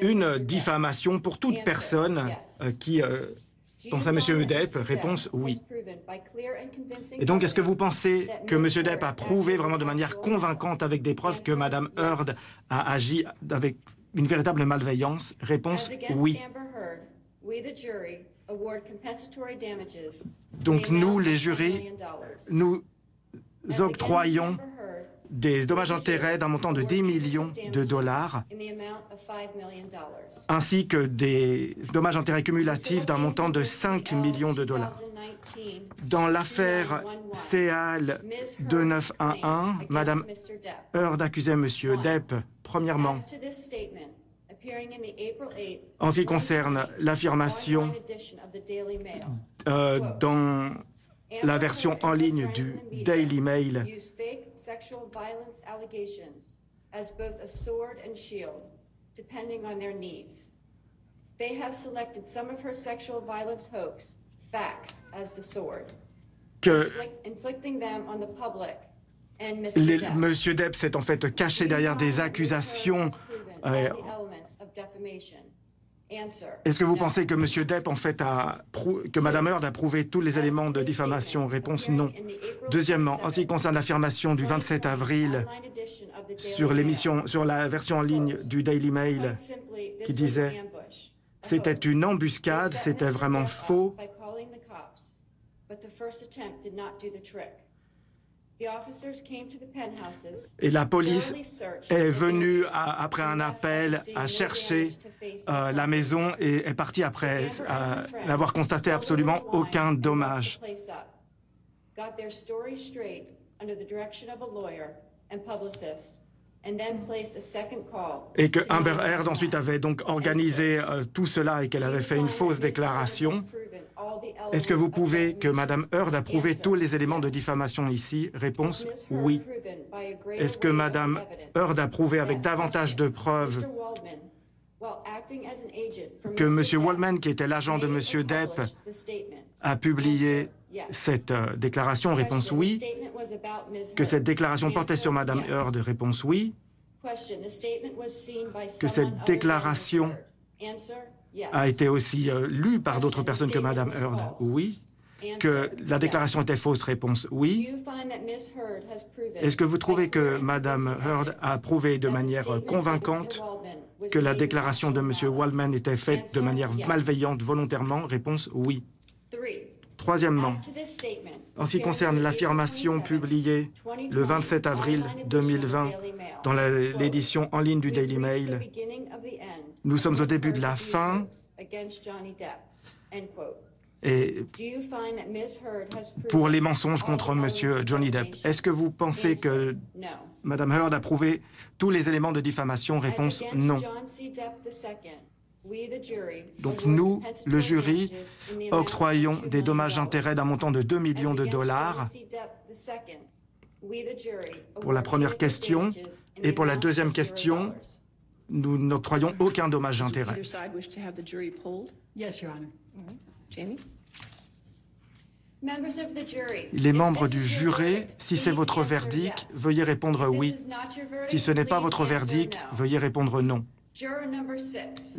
une diffamation pour toute personne euh, qui euh, pense à M. Depp? Réponse oui. Et donc, est-ce que vous pensez que M. Depp a prouvé vraiment de manière convaincante avec des preuves que Mme Heard a agi avec une véritable malveillance? Réponse oui. Donc nous, les jurys, nous octroyons des dommages-intérêts d'un montant de 10 millions de dollars, ainsi que des dommages-intérêts cumulatifs d'un montant de 5 millions de dollars. Dans l'affaire CEAL 2911, Mme Heard accusait M. Depp, premièrement, en ce qui concerne l'affirmation euh, dans la version en ligne du Daily Mail depending on their needs. They have selected some of her sexual violence hoax facts as the sword, que inflicting them on the public Monsieur Depp s'est en fait caché derrière des accusations. euh, est-ce que vous pensez que M. Depp, en fait, a que Mme Heard a prouvé tous les éléments de diffamation? Réponse non. Deuxièmement, en ce qui concerne l'affirmation du 27 avril sur l'émission, sur la version en ligne du Daily Mail, qui disait c'était une embuscade, c'était vraiment faux. Et la police est venue après un appel à chercher euh, la maison et est partie après n'avoir constaté absolument aucun dommage. Et que Amber Heard ensuite avait donc organisé euh, tout cela et qu'elle avait fait une fausse déclaration. Est-ce que vous pouvez que Mme Heard a prouvé tous les éléments de diffamation ici? Réponse oui. Est-ce que Mme Heard a prouvé avec davantage de preuves que M. Waldman, qui était l'agent de M. Depp, a publié cette euh, déclaration? Réponse oui. Que cette déclaration portait sur Mme Heard? Réponse oui. Que cette déclaration a été aussi euh, lue par d'autres personnes que Mme Heard. Oui. Que la déclaration était fausse? Réponse oui. Est-ce que vous trouvez que Mme Heard a prouvé de manière convaincante que la déclaration de M. Waldman était faite de manière malveillante volontairement? Réponse oui. Troisièmement, en ce qui concerne l'affirmation publiée le 27 avril 2020 dans l'édition en ligne du Daily Mail, nous sommes au début de la fin et pour les mensonges contre M. Johnny Depp, est-ce que vous pensez que Mme Heard a prouvé tous les éléments de diffamation? Réponse non. Donc nous, le jury, octroyons des dommages-intérêts d'un montant de 2 millions de dollars pour la première question. Et pour la deuxième question, nous n'octroyons aucun dommage-intérêt. Les membres du jury, si c'est votre verdict, veuillez répondre oui. Si ce n'est pas votre verdict, veuillez répondre non.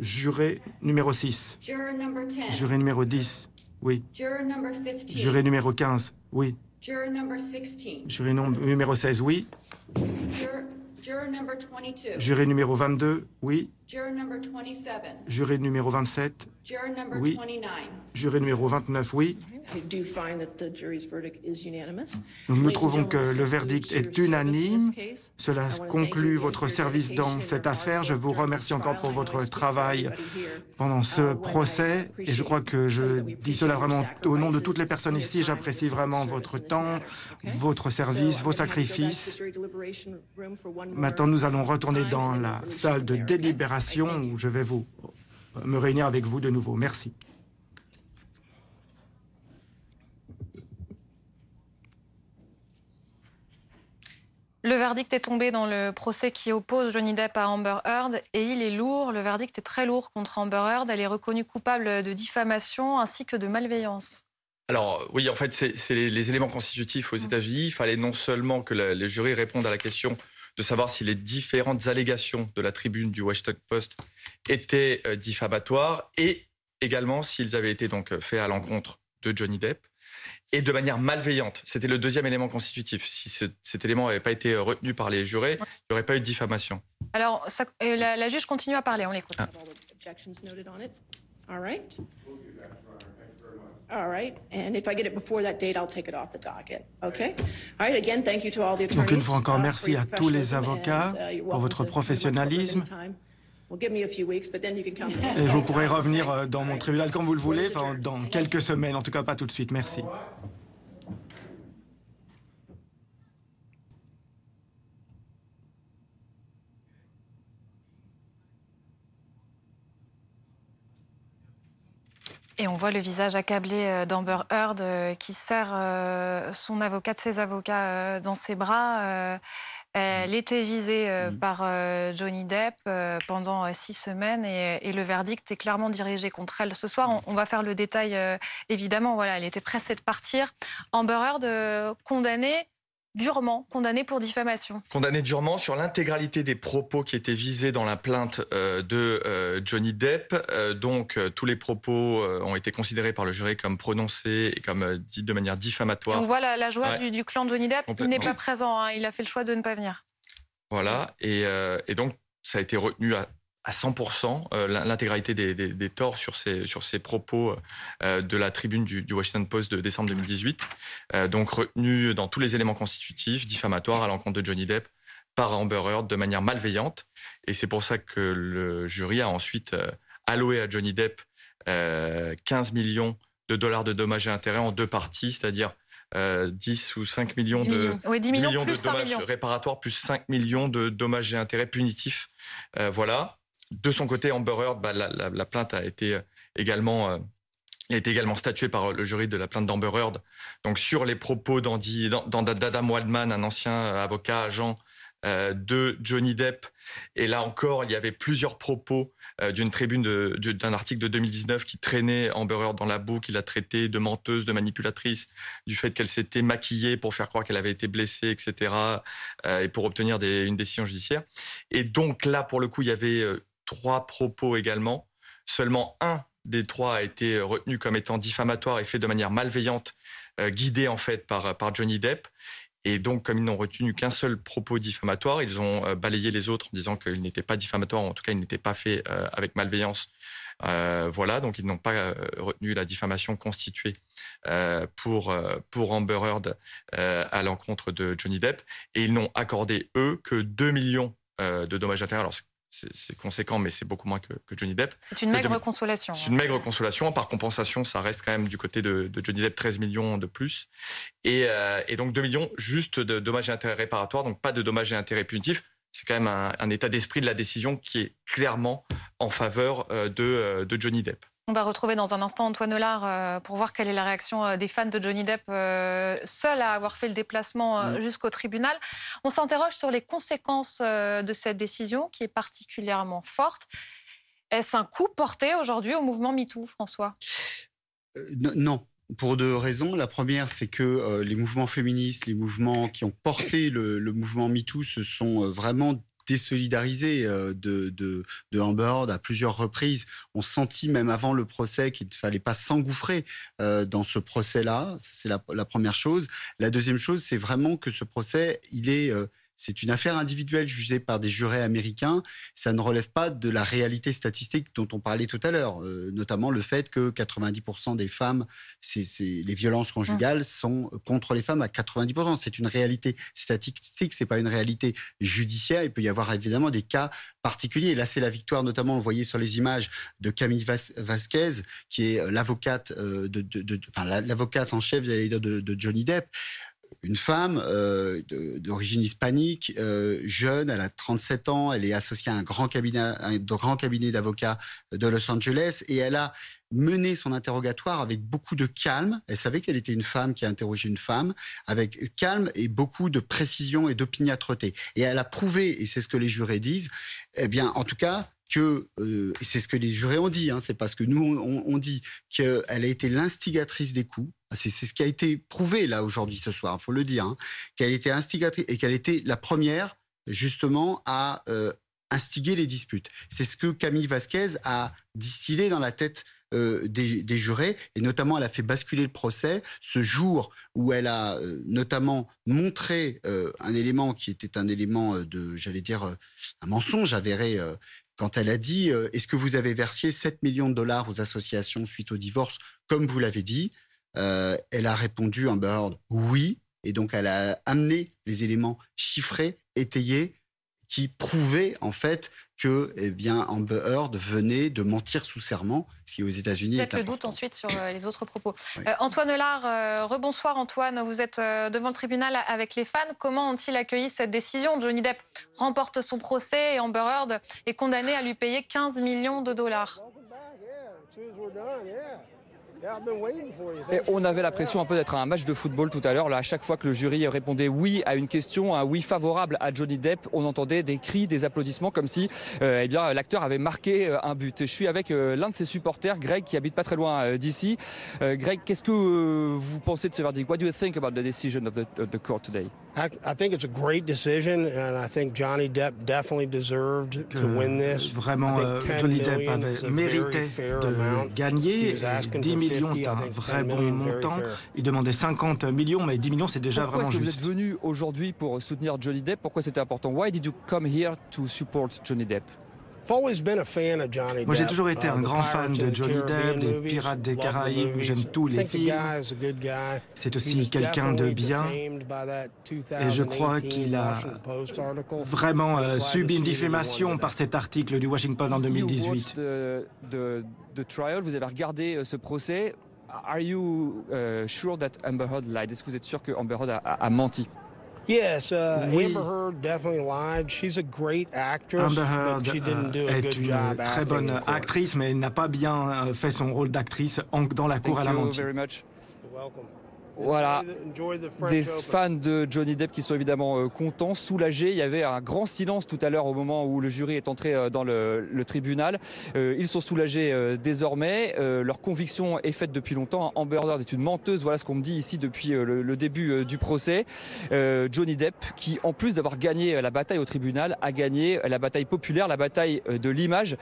Juré numéro 6. Juré numéro 10. Oui. Juré numéro 15. Oui. Juré numéro 16. Oui. Juré numéro 22. Oui. Juré numéro 27. Oui. Juré numéro 29. Oui. Nous trouvons que le verdict est unanime. Cela conclut votre service dans cette affaire. Je vous remercie encore pour votre travail pendant ce procès. Et je crois que je dis cela vraiment au nom de toutes les personnes ici. J'apprécie vraiment votre temps, votre service, vos sacrifices. Maintenant, nous allons retourner dans la salle de délibération où je vais vous me réunir avec vous de nouveau. Merci. Le verdict est tombé dans le procès qui oppose Johnny Depp à Amber Heard et il est lourd. Le verdict est très lourd contre Amber Heard. Elle est reconnue coupable de diffamation ainsi que de malveillance. Alors oui, en fait, c'est les, éléments constitutifs aux mmh. États-Unis. Il fallait non seulement que les jurys répondent à la question de savoir si les différentes allégations de la tribune du Washington Post étaient euh, diffamatoires et également s'ils avaient été donc faits à l'encontre de Johnny Depp et de manière malveillante. C'était le deuxième élément constitutif. Si cet élément n'avait pas été retenu par les jurés, il n'y aurait pas eu de diffamation. Alors, euh, la, juge continue à parler, on l'écoute. Ah. Donc une fois encore, uh, merci à tous les avocats uh, pour votre professionnalisme. Et vous pourrez revenir euh, dans mon tribunal quand vous le voulez, dans quelques semaines, en tout cas pas tout de suite. Merci. Et on voit le visage accablé euh, d'Amber Heard euh, qui serre son avocat, de ses avocats dans ses bras. Elle était visée euh, mmh. par euh, Johnny Depp euh, pendant six semaines et, le verdict est clairement dirigé contre elle. Ce soir, on, va faire le détail. évidemment, voilà, elle était pressée de partir. Amber Heard condamnée durement condamné pour diffamation. Condamné durement sur l'intégralité des propos qui étaient visés dans la plainte euh, de euh, Johnny Depp. Euh, donc tous les propos ont été considérés par le jury comme prononcés et comme dit de manière diffamatoire. on voit la, joie du, clan de Johnny Depp. Il n'est pas présent. Hein. Il a fait le choix de ne pas venir. Voilà. Et, et donc ça a été retenu à, à 100% euh, l'intégralité des, torts sur ces, sur ces propos euh, de la tribune du, Washington Post de décembre 2018, euh, donc retenu dans tous les éléments constitutifs, diffamatoires à l'encontre de Johnny Depp par Amber Heard de manière malveillante. Et c'est pour ça que le jury a ensuite alloué à Johnny Depp 15 millions de dollars de dommages et intérêts en deux parties, c'est-à-dire 10 ou 5 millions, de, millions. de dommages réparatoires plus 5 millions de dommages et intérêts punitifs. voilà. De son côté, Amber Heard, bah, la, plainte a été euh, également euh, a été également statué par le jury de la plainte d'Amber Heard. Donc sur les propos d'Adam Waldman, un ancien euh, avocat agent de Johnny Depp. Et là encore, il y avait plusieurs propos d'une tribune d'un article de 2019 qui traînait Amber Heard dans la boue, qui l'a traitée de menteuse, de manipulatrice, du fait qu'elle s'était maquillée pour faire croire qu'elle avait été blessée, etc., et pour obtenir une décision judiciaire. Et donc là, pour le coup, il y avait trois propos également. Seulement un des trois a été retenu comme étant diffamatoire et fait de manière malveillante, euh, guidé en fait par, par Johnny Depp. Et donc, comme ils n'ont retenu qu'un seul propos diffamatoire, ils ont euh, balayé les autres en disant qu'il n'était pas diffamatoire, en tout cas, il n'était pas fait euh, avec malveillance. voilà, donc ils n'ont pas retenu la diffamation constituée pour, pour Amber Heard à l'encontre de Johnny Depp. Et ils n'ont accordé, eux, que 2 millions de dommages intérêts. Alors, c'est conséquent, mais c'est beaucoup moins que, Johnny Depp. C'est une maigre consolation. C'est une maigre consolation. Par compensation, ça reste quand même du côté de, Johnny Depp 13 millions de plus. Euh, et, donc 2 millions juste de dommages et intérêts réparatoires, donc pas de dommages et intérêts punitifs. C'est quand même un, état d'esprit de la décision qui est clairement en faveur euh, euh, de Johnny Depp. On va retrouver dans un instant Antoine Hollard euh, pour voir quelle est la réaction euh, des fans de Johnny Depp, euh, seul à avoir fait le déplacement mm. jusqu'au tribunal. On s'interroge sur les conséquences de cette décision qui est particulièrement forte. Est-ce un coup porté aujourd'hui au mouvement MeToo, François? Non, pour deux raisons. La première, c'est que les mouvements féministes, les mouvements qui ont porté le, le mouvement MeToo se sont vraiment désolidarisé euh, de, de, de à plusieurs reprises. On sentit même avant le procès qu'il ne fallait pas s'engouffrer euh, dans ce procès-là. C'est la, première chose. La deuxième chose, c'est vraiment que ce procès, il est euh, c'est une affaire individuelle jugée par des jurés américains. Ça ne relève pas de la réalité statistique dont on parlait tout à l'heure, euh, notamment le fait que 90% des femmes, c'est, les violences conjugales mmh. sont contre les femmes à 90%. C'est une réalité statistique, c'est pas une réalité judiciaire. Il peut y avoir évidemment des cas particuliers. Là, c'est la victoire, notamment, vous voyez sur les images de Camille Vasquez, qui est euh, l'avocate euh, de, de, enfin, l'avocate en chef, de Johnny Depp une femme euh, d'origine hispanique, euh, jeune, elle a 37 ans, elle est associée à un grand cabinet, d'avocats de Los Angeles et elle a mené son interrogatoire avec beaucoup de calme. Elle savait qu'elle était une femme qui a interrogé une femme avec calme et beaucoup de précision et d'opiniâtreté. Et elle a prouvé, et c'est ce que les jurés disent, eh bien, en tout cas, que, euh, c'est ce que les jurés ont dit, hein, c'est parce que nous on, on dit qu'elle a été l'instigatrice des coups. C'est ce qui a été prouvé là aujourd'hui ce soir, il faut le dire, hein, qu'elle était instigatrice et qu'elle était la première justement à euh, instiguer les disputes. C'est ce que Camille Vasquez a distillé dans la tête euh, des, jurés, et notamment elle a fait basculer le procès ce jour où elle a euh, notamment montré un élément qui était un élément de, j'allais dire, un mensonge avéré quand elle a dit Est-ce que vous avez versé 7 millions de dollars aux associations suite au divorce, comme vous l'avez dit euh, Elle a répondu en Heard oui. Et donc, elle a amené les éléments chiffrés, étayés, qui prouvaient en fait que eh bien, Amber Heard venait de mentir sous serment, ce qui aux États-Unis Peut-être le doute ensuite sur euh, les autres propos. Euh, Antoine Lard, euh, rebonsoir Antoine, vous êtes devant le tribunal avec les fans. Comment ont-ils accueilli cette décision? Johnny Depp remporte son procès et Amber Heard est condamné à lui payer 15 millions de dollars. Et on avait l'impression un peu d'être à un match de football tout à l'heure. Là, à chaque fois que le jury répondait oui à une question, un oui favorable à Johnny Depp, on entendait des cris, des applaudissements, comme si euh, eh bien l'acteur avait marqué euh, un but. Je suis avec euh, l'un de ses supporters, Greg, qui habite pas très loin d'ici. Greg, qu'est-ce que vous pensez de ce verdict? What do you think about the decision of the, of the court today? I, I think it's a great decision, and I think Johnny Depp definitely deserved to win this. Vraiment, Johnny Depp avait mérité de gagner. 10 millions est un vrai bon montant. Il demandait 50 millions, mais 10 millions, c'est déjà Pourquoi vraiment est-ce que vous êtes venu aujourd'hui pour soutenir Johnny Depp? Pourquoi c'était important? Why did you come here to support Johnny Depp? Moi, j'ai toujours été un uh, grand fan de Johnny Depp, des Pirates des Caraïbes, j'aime tous les films. C'est aussi quelqu'un de bien. Et je crois qu'il a vraiment euh, subi une diffamation par cet article du Washington en 2018. De trial, vous avez regardé euh, ce procès. Are you uh, sure that Amber Heard lied? Est-ce que vous êtes sûr que Amber Heard a, a menti? Yes, uh, oui. Amber Heard definitely lied. She's a great actress, Amber Heard but she didn't do a est good une job très bonne actrice, mais elle n'a pas bien euh, fait son rôle d'actrice dans la cour. Thank à la menti. Very much. Voilà, des fans de Johnny Depp qui sont évidemment euh, contents, soulagés. Il y avait un grand silence tout à l'heure au moment où le jury est entré euh, dans le, le tribunal. Euh, ils sont soulagés euh, désormais. Euh, leur conviction est faite depuis longtemps. Amber Heard est une menteuse. Voilà ce qu'on me dit ici depuis le, le, début du procès. Johnny Depp, qui en plus d'avoir gagné la bataille au tribunal, a gagné la bataille populaire, la bataille de l'image.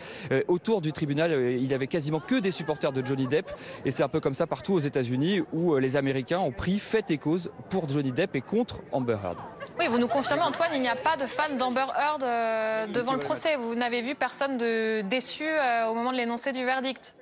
autour du tribunal, il n'y avait quasiment que des supporters de Johnny Depp. Et c'est un peu comme ça partout aux États-Unis où les Américains ont pris fait et cause pour Johnny Depp et contre Amber Heard. Oui, vous nous confirmez, Antoine, il n'y a pas de fans d'Amber Heard euh, devant le procès. Vous n'avez vu personne déçu euh, au moment de l'énoncé du verdict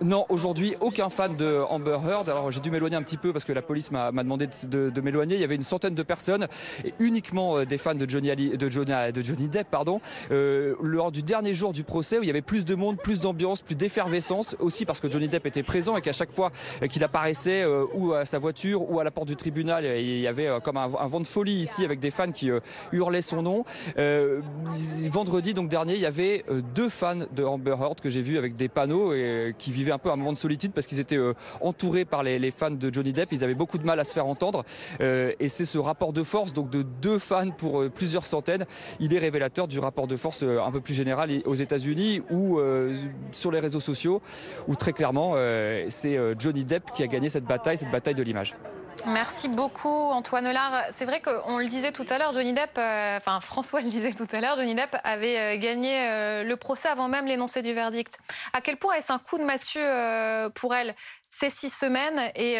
Non, aujourd'hui, aucun fan de Amber Heard. Alors j'ai dû m'éloigner un petit peu parce que la police m'a demandé de, m'éloigner. Il y avait une centaine de personnes et uniquement euh, des fans de Johnny, Depp, pardon. Euh, lors du dernier jour du procès, où il y avait plus de monde, plus d'ambiance, plus d'effervescence, aussi parce que Johnny Depp était présent et qu'à chaque fois qu'il apparaissait euh, ou à sa voiture ou à la porte du tribunal, il y avait euh, comme un, vent de folie ici avec des fans qui euh, hurlaient son nom. Euh, vendredi donc dernier, il y avait deux fans de Amber Heard que j'ai vu avec des panneaux et qui vivaient un peu un moment de solitude parce qu'ils étaient euh, entourés par les, fans de Johnny Depp. Ils avaient beaucoup de mal à se faire entendre. Euh, et c'est ce rapport de force, donc de deux fans pour euh, plusieurs centaines, il est révélateur du rapport de force un peu plus général aux États-Unis ou sur les réseaux sociaux, où très clairement, c'est Johnny Depp qui a gagné cette bataille, cette bataille de l'image. Merci beaucoup Antoine Lard. C'est vrai qu'on le disait tout à l'heure, Johnny Depp, euh, enfin François le disait tout à l'heure, Johnny Depp avait euh, gagné euh, le procès avant même l'énoncé du verdict. À quel point est-ce un coup de massue pour elle ces six semaines et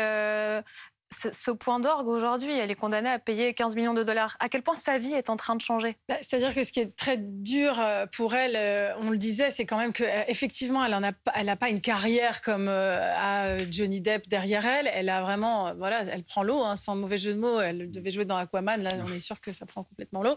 ce point d'orgue aujourd'hui, elle est condamnée à payer 15 millions de dollars. À quel point sa vie est en train de changer? Bah, C'est-à-dire que ce qui est très dur euh, pour elle, euh, on le disait, c'est quand même qu'effectivement, elle n'a elle pas une carrière comme à Johnny Depp derrière elle. Elle a vraiment, voilà, elle prend l'eau, hein, sans mauvais jeu de mots. Elle devait jouer dans Aquaman, là, on est sûr que ça prend complètement l'eau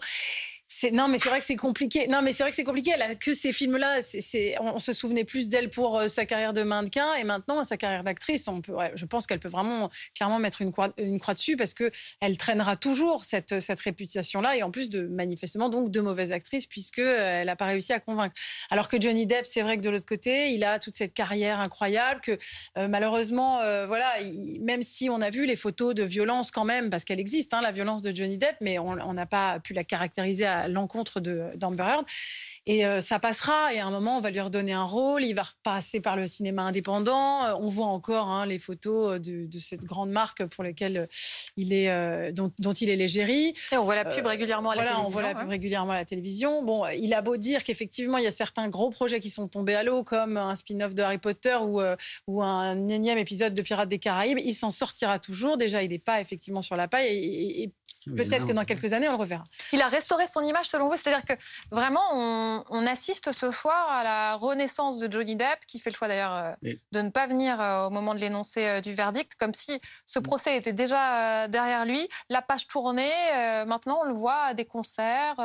non, mais c'est vrai que c'est compliqué. Non, mais c'est vrai que c'est compliqué. Elle a que ces films-là. C'est, on, se souvenait plus d'elle pour euh, sa carrière de mannequin et maintenant sa carrière d'actrice. On peut, je pense qu'elle peut vraiment clairement mettre une croix, dessus parce que elle traînera toujours cette, cette réputation-là et en plus de manifestement donc de mauvaise actrice puisque euh, elle n'a pas réussi à convaincre. Alors que Johnny Depp, c'est vrai que de l'autre côté, il a toute cette carrière incroyable que euh, malheureusement, voilà, même si on a vu les photos de violence quand même parce qu'elle existe, hein, la violence de Johnny Depp, mais on n'a pas pu la caractériser à l'encontre d'Amber Heard. Et euh, ça passera. Et à un moment, on va lui redonner un rôle. Il va repasser par le cinéma indépendant. Euh, on voit encore hein, les photos de, cette grande marque pour laquelle euh, il est, dont, il est l'égérie. On voit la pub régulièrement à la voilà, télévision. On voit la pub régulièrement à la télévision. Bon, il a beau dire qu'effectivement, il y a certains gros projets qui sont tombés à l'eau, comme un spin-off de Harry Potter ou, ou un énième épisode de Pirates des Caraïbes. Il s'en sortira toujours. Déjà, il n'est pas effectivement sur la paille. et Peut-être que dans quelques années, on le reverra. Il a restauré son image selon vous C'est-à-dire que vraiment, on, assiste ce soir à la renaissance de Johnny Depp, qui fait le choix d'ailleurs euh, de ne pas venir euh, au moment de l'énoncé euh, du verdict, comme si ce procès était déjà derrière lui. La page tournée, maintenant on le voit à des concerts.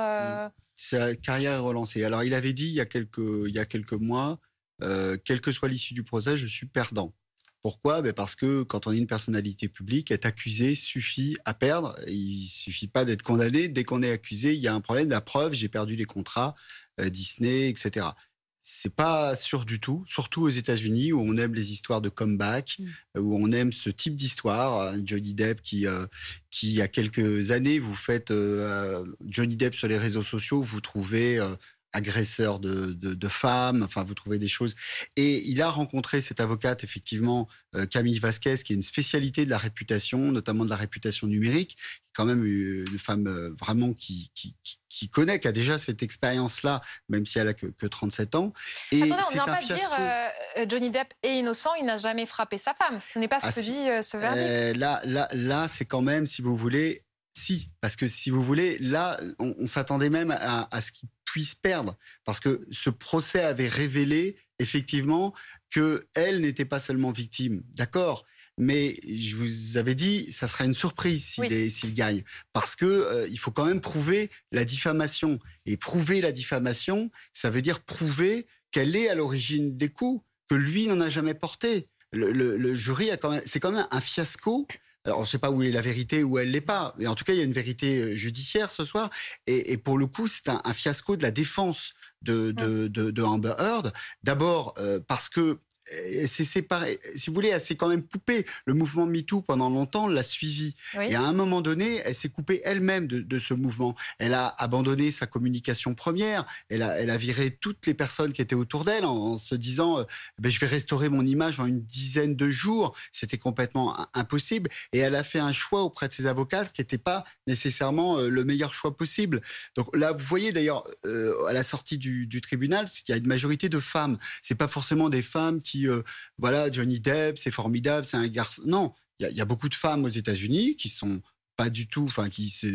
Sa carrière est relancée. Alors il avait dit il y a quelques, il y a quelques mois, quelle que soit l'issue du procès, je suis perdant. Pourquoi? Ben Parce que quand on est une personnalité publique, être accusé suffit à perdre. Il suffit pas d'être condamné. Dès qu'on est accusé, il y a un problème. La preuve, j'ai perdu les contrats euh, Disney, etc. C'est pas sûr du tout, surtout aux États-Unis où on aime les histoires de comeback, mmh. où on aime ce type d'histoire. Johnny Depp qui, euh, qui il y a quelques années, vous faites euh, Johnny Depp sur les réseaux sociaux, vous trouvez agresseur de, femmes. Enfin, vous trouvez des choses. Et il a rencontré cette avocate, effectivement, euh, Camille Vasquez, qui est une spécialité de la réputation, notamment de la réputation numérique, quand même une femme euh, vraiment qui, qui, connaît, qui a déjà cette expérience-là, même si elle a que, 37 ans. Et Attendez, on n'a pas dire euh, Johnny Depp est innocent, il n'a jamais frappé sa femme. Ce n'est pas ce ah, que dit ce verdict. là, là, là c'est quand même, si vous voulez, si, parce que si vous voulez, là, on, s'attendait même à, à ce qu'il puisse perdre, parce que ce procès avait révélé effectivement que elle n'était pas seulement victime, d'accord, mais je vous avais dit, ça sera une surprise s'il gagne, parce que euh, il faut quand même prouver la diffamation, et prouver la diffamation, ça veut dire prouver qu'elle est à l'origine des coups, que lui n'en a jamais porté. Le, le jury a quand même, c'est quand même un fiasco alors, on ne sait pas où est la vérité, où elle l'est pas. Mais en tout cas, il y a une vérité euh, judiciaire ce soir. Et, pour le coup, c'est un, fiasco de la défense de, de, de, Amber Heard. D'abord euh, parce que c'est séparé. Si vous voulez, elle s'est quand même coupée. Le mouvement MeToo, pendant longtemps, l'a suivi. Et à un moment donné, elle s'est coupée elle-même de, ce mouvement. Elle a abandonné sa communication première. Elle a, elle a viré toutes les personnes qui étaient autour d'elle en, se disant euh, ben, Je vais restaurer mon image en une dizaine de jours. C'était complètement impossible. Et elle a fait un choix auprès de ses avocats qui n'était pas nécessairement euh, le meilleur choix possible. Donc là, vous voyez d'ailleurs, euh, à la sortie du, du tribunal, il y a une majorité de femmes. C'est pas forcément des femmes qui euh, voilà, Johnny Depp, c'est formidable, c'est un garçon. Non, il y, a beaucoup de femmes aux États-Unis qui sont pas du tout, enfin, qui se,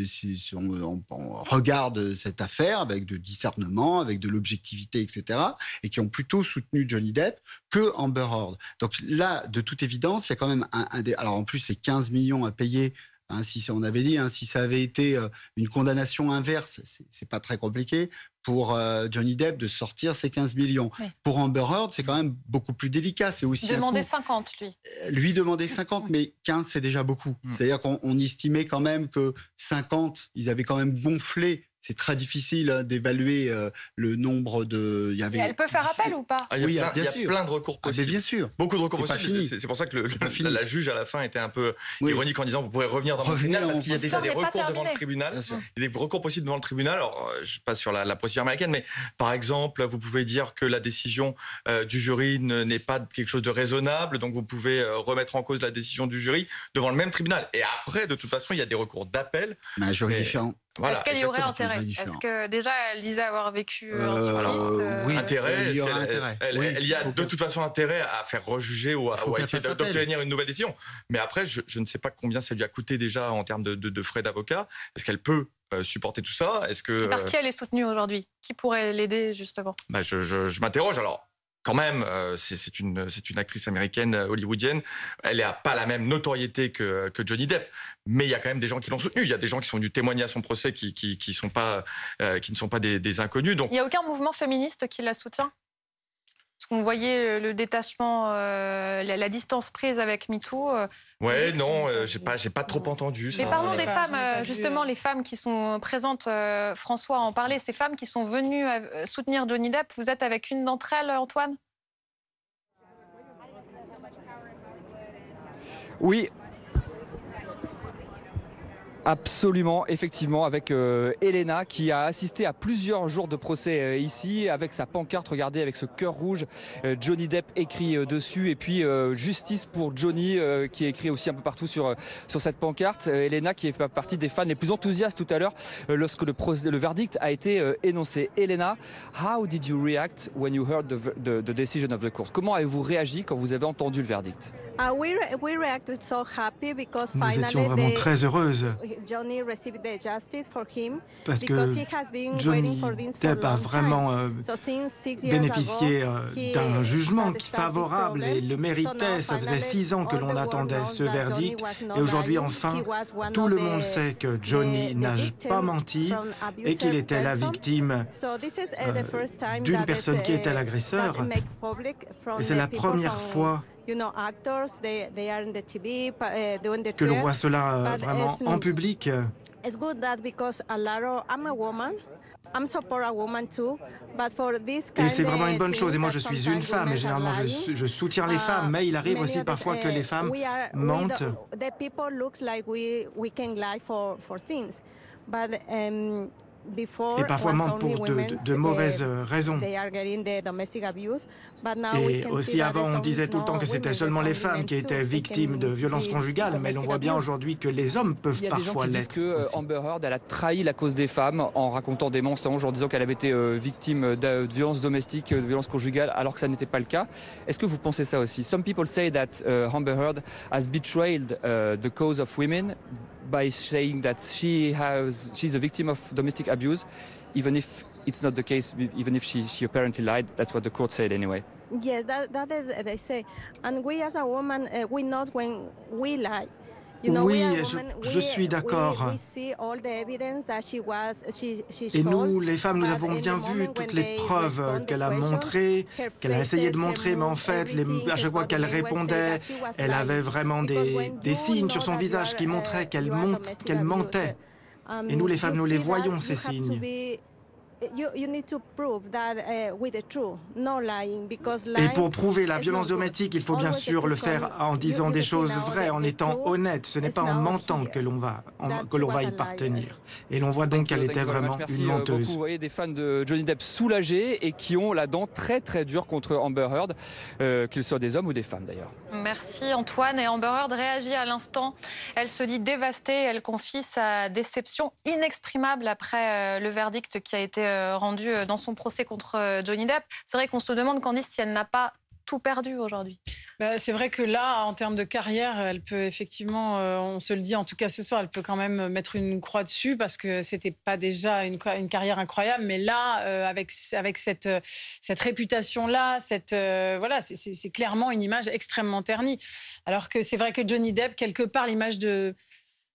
regardent cette affaire avec de discernement, avec de l'objectivité, etc., et qui ont plutôt soutenu Johnny Depp que Amber Heard. Donc là, de toute évidence, il y a quand même un, des, alors en plus, c'est 15 millions à payer Hein, si on avait dit, hein, si ça avait été euh, une condamnation inverse, c'est pas très compliqué pour euh, Johnny Depp de sortir ses 15 millions. Pour Amber Heard, c'est quand même beaucoup plus délicat. C'est aussi demander 50 lui. Euh, lui demander 50, mais 15 c'est déjà beaucoup. Mm. C'est-à-dire qu'on estimait quand même que 50, ils avaient quand même gonflé c'est très difficile hein, d'évaluer euh, le nombre de. Il y avait. elle peut faire appel ou pas? Ah, Il y a, plein, y a plein de recours ah, possibles. bien sûr. Beaucoup de recours possibles. C'est pour ça que le, la, juge à la fin était un peu ironique en disant vous pourrez revenir dans le tribunal parce qu'il y a déjà des recours devant le tribunal. Il y a des recours possibles devant le tribunal. Alors euh, je passe sur la, procédure américaine, mais par exemple vous pouvez dire que la décision euh, du jury n'est pas quelque chose de raisonnable, donc vous pouvez remettre en cause la décision du jury devant le même tribunal. Et après, de toute façon, il y a des recours d'appel. Mais un jury différent. Est-ce qu'elle y aurait intérêt Est-ce que déjà elle disait avoir vécu en Suisse Oui, intérêt. Il y aura intérêt. Elle, y a de toute façon intérêt à faire rejuger ou à, essayer d'obtenir une nouvelle décision. Mais après, je, ne sais pas combien ça lui a coûté déjà en termes de, frais d'avocat. Est-ce qu'elle peut supporter tout ça? Est-ce que par qui elle est soutenue aujourd'hui? Qui pourrait l'aider justement? Bah, je, je m'interroge. Alors, quand même, euh, c'est une, actrice américaine euh, hollywoodienne. Elle n'a pas la même notoriété que, Johnny Depp, mais il y a quand même des gens qui l'ont soutenue. Il y a des gens qui sont venus témoigner à son procès qui, euh, ne sont pas des, des inconnus. Donc... Il n'y a aucun mouvement féministe qui la soutient? Parce qu'on voyait le détachement, la, distance prise avec MeToo. Ouais, non, j'ai pas, j'ai pas trop entendu. Mais parlons des femmes, justement, les femmes qui sont présentes. François en parlait. Ces femmes qui sont venues soutenir Johnny Depp. Vous êtes avec une d'entre elles, Antoine? Oui, Absolument, effectivement, avec euh, Elena qui a assisté à plusieurs jours de procès euh, ici, avec sa pancarte, regardez, avec ce cœur rouge, euh, Johnny Depp écrit dessus, et puis justice pour Johnny qui est écrit aussi un peu partout sur sur cette pancarte. Elena qui est partie des fans les plus enthousiastes tout à l'heure lorsque le, le, verdict a été énoncé. Elena, how did you react when you heard the, the, the decision of the court? Comment avez-vous réagi quand vous avez entendu le verdict? Uh, we, we reacted so happy because Nous étions vraiment très heureuses parce que Johnny Depp a vraiment euh, bénéficié euh, d'un jugement favorable et le méritait. Ça faisait six ans que l'on attendait ce verdict et aujourd'hui enfin tout le monde sait que Johnny n'a pas menti et qu'il était la victime euh, d'une personne qui était l'agresseur. Et c'est la première fois que l'on voit cela euh, vraiment en public. Et c'est vraiment une bonne chose. Et moi, je suis une femme et généralement, je, je soutiens les femmes. Mais il arrive aussi parfois que les femmes mentent. Et parfois mentent pour de, mauvaises raisons. Et aussi avant, on disait tout le temps que c'était seulement les femmes qui étaient victimes de violences conjugales, mais l'on voit bien aujourd'hui que les hommes peuvent parfois l'être. que euh, Amber Heard, elle a trahi la cause des femmes en racontant des mensonges, en disant qu'elle avait été euh, victime de violences domestiques, de violences conjugales, alors que ça n'était pas le cas. Est-ce que vous pensez ça aussi? Some people say that uh, Amber Heard has betrayed uh, the cause of women by saying that she has she's a victim of domestic abuse, even if it's not the case, even if she, she apparently lied. That's what the court said anyway. Yes, that, that is they say, and we as a woman uh, we know when we lie. Oui, je, suis d'accord. Et nous, les femmes, nous avons bien vu toutes les preuves qu'elle a montrées, qu'elle a essayé de montrer, mais en fait, à chaque fois qu'elle répondait, elle avait vraiment des, des, signes sur son visage qui montraient qu'elle mentait. Et nous, les femmes, nous les voyons, ces signes. Et pour prouver la violence domestique, il faut bien sûr le faire en disant des choses vraies, en étant honnête. Ce n'est pas en mentant que l'on va, que l'on va y partenir. Et l'on voit donc qu'elle était vraiment une euh, menteuse. Vous voyez des fans de Johnny Depp soulagés et qui ont la dent très très dure contre Amber Heard, euh, qu'ils soient des hommes ou des femmes d'ailleurs. Merci Antoine. Et Amber Heard réagit à l'instant. Elle se dit dévastée. Elle confie sa déception inexprimable après euh, le verdict qui a été euh, rendu euh, dans son procès contre euh, Johnny Depp. C'est vrai qu'on se demande, Candice, si elle n'a pas tout perdu aujourd'hui. Bah, c'est vrai que là, en termes de carrière, elle peut effectivement, on se le dit en tout cas ce soir, elle peut quand même mettre une croix dessus parce que c'était pas déjà une, carrière incroyable, mais là, avec, cette, cette réputation-là, cette, voilà, c'est clairement une image extrêmement ternie. Alors que c'est vrai que Johnny Depp, quelque part, l'image de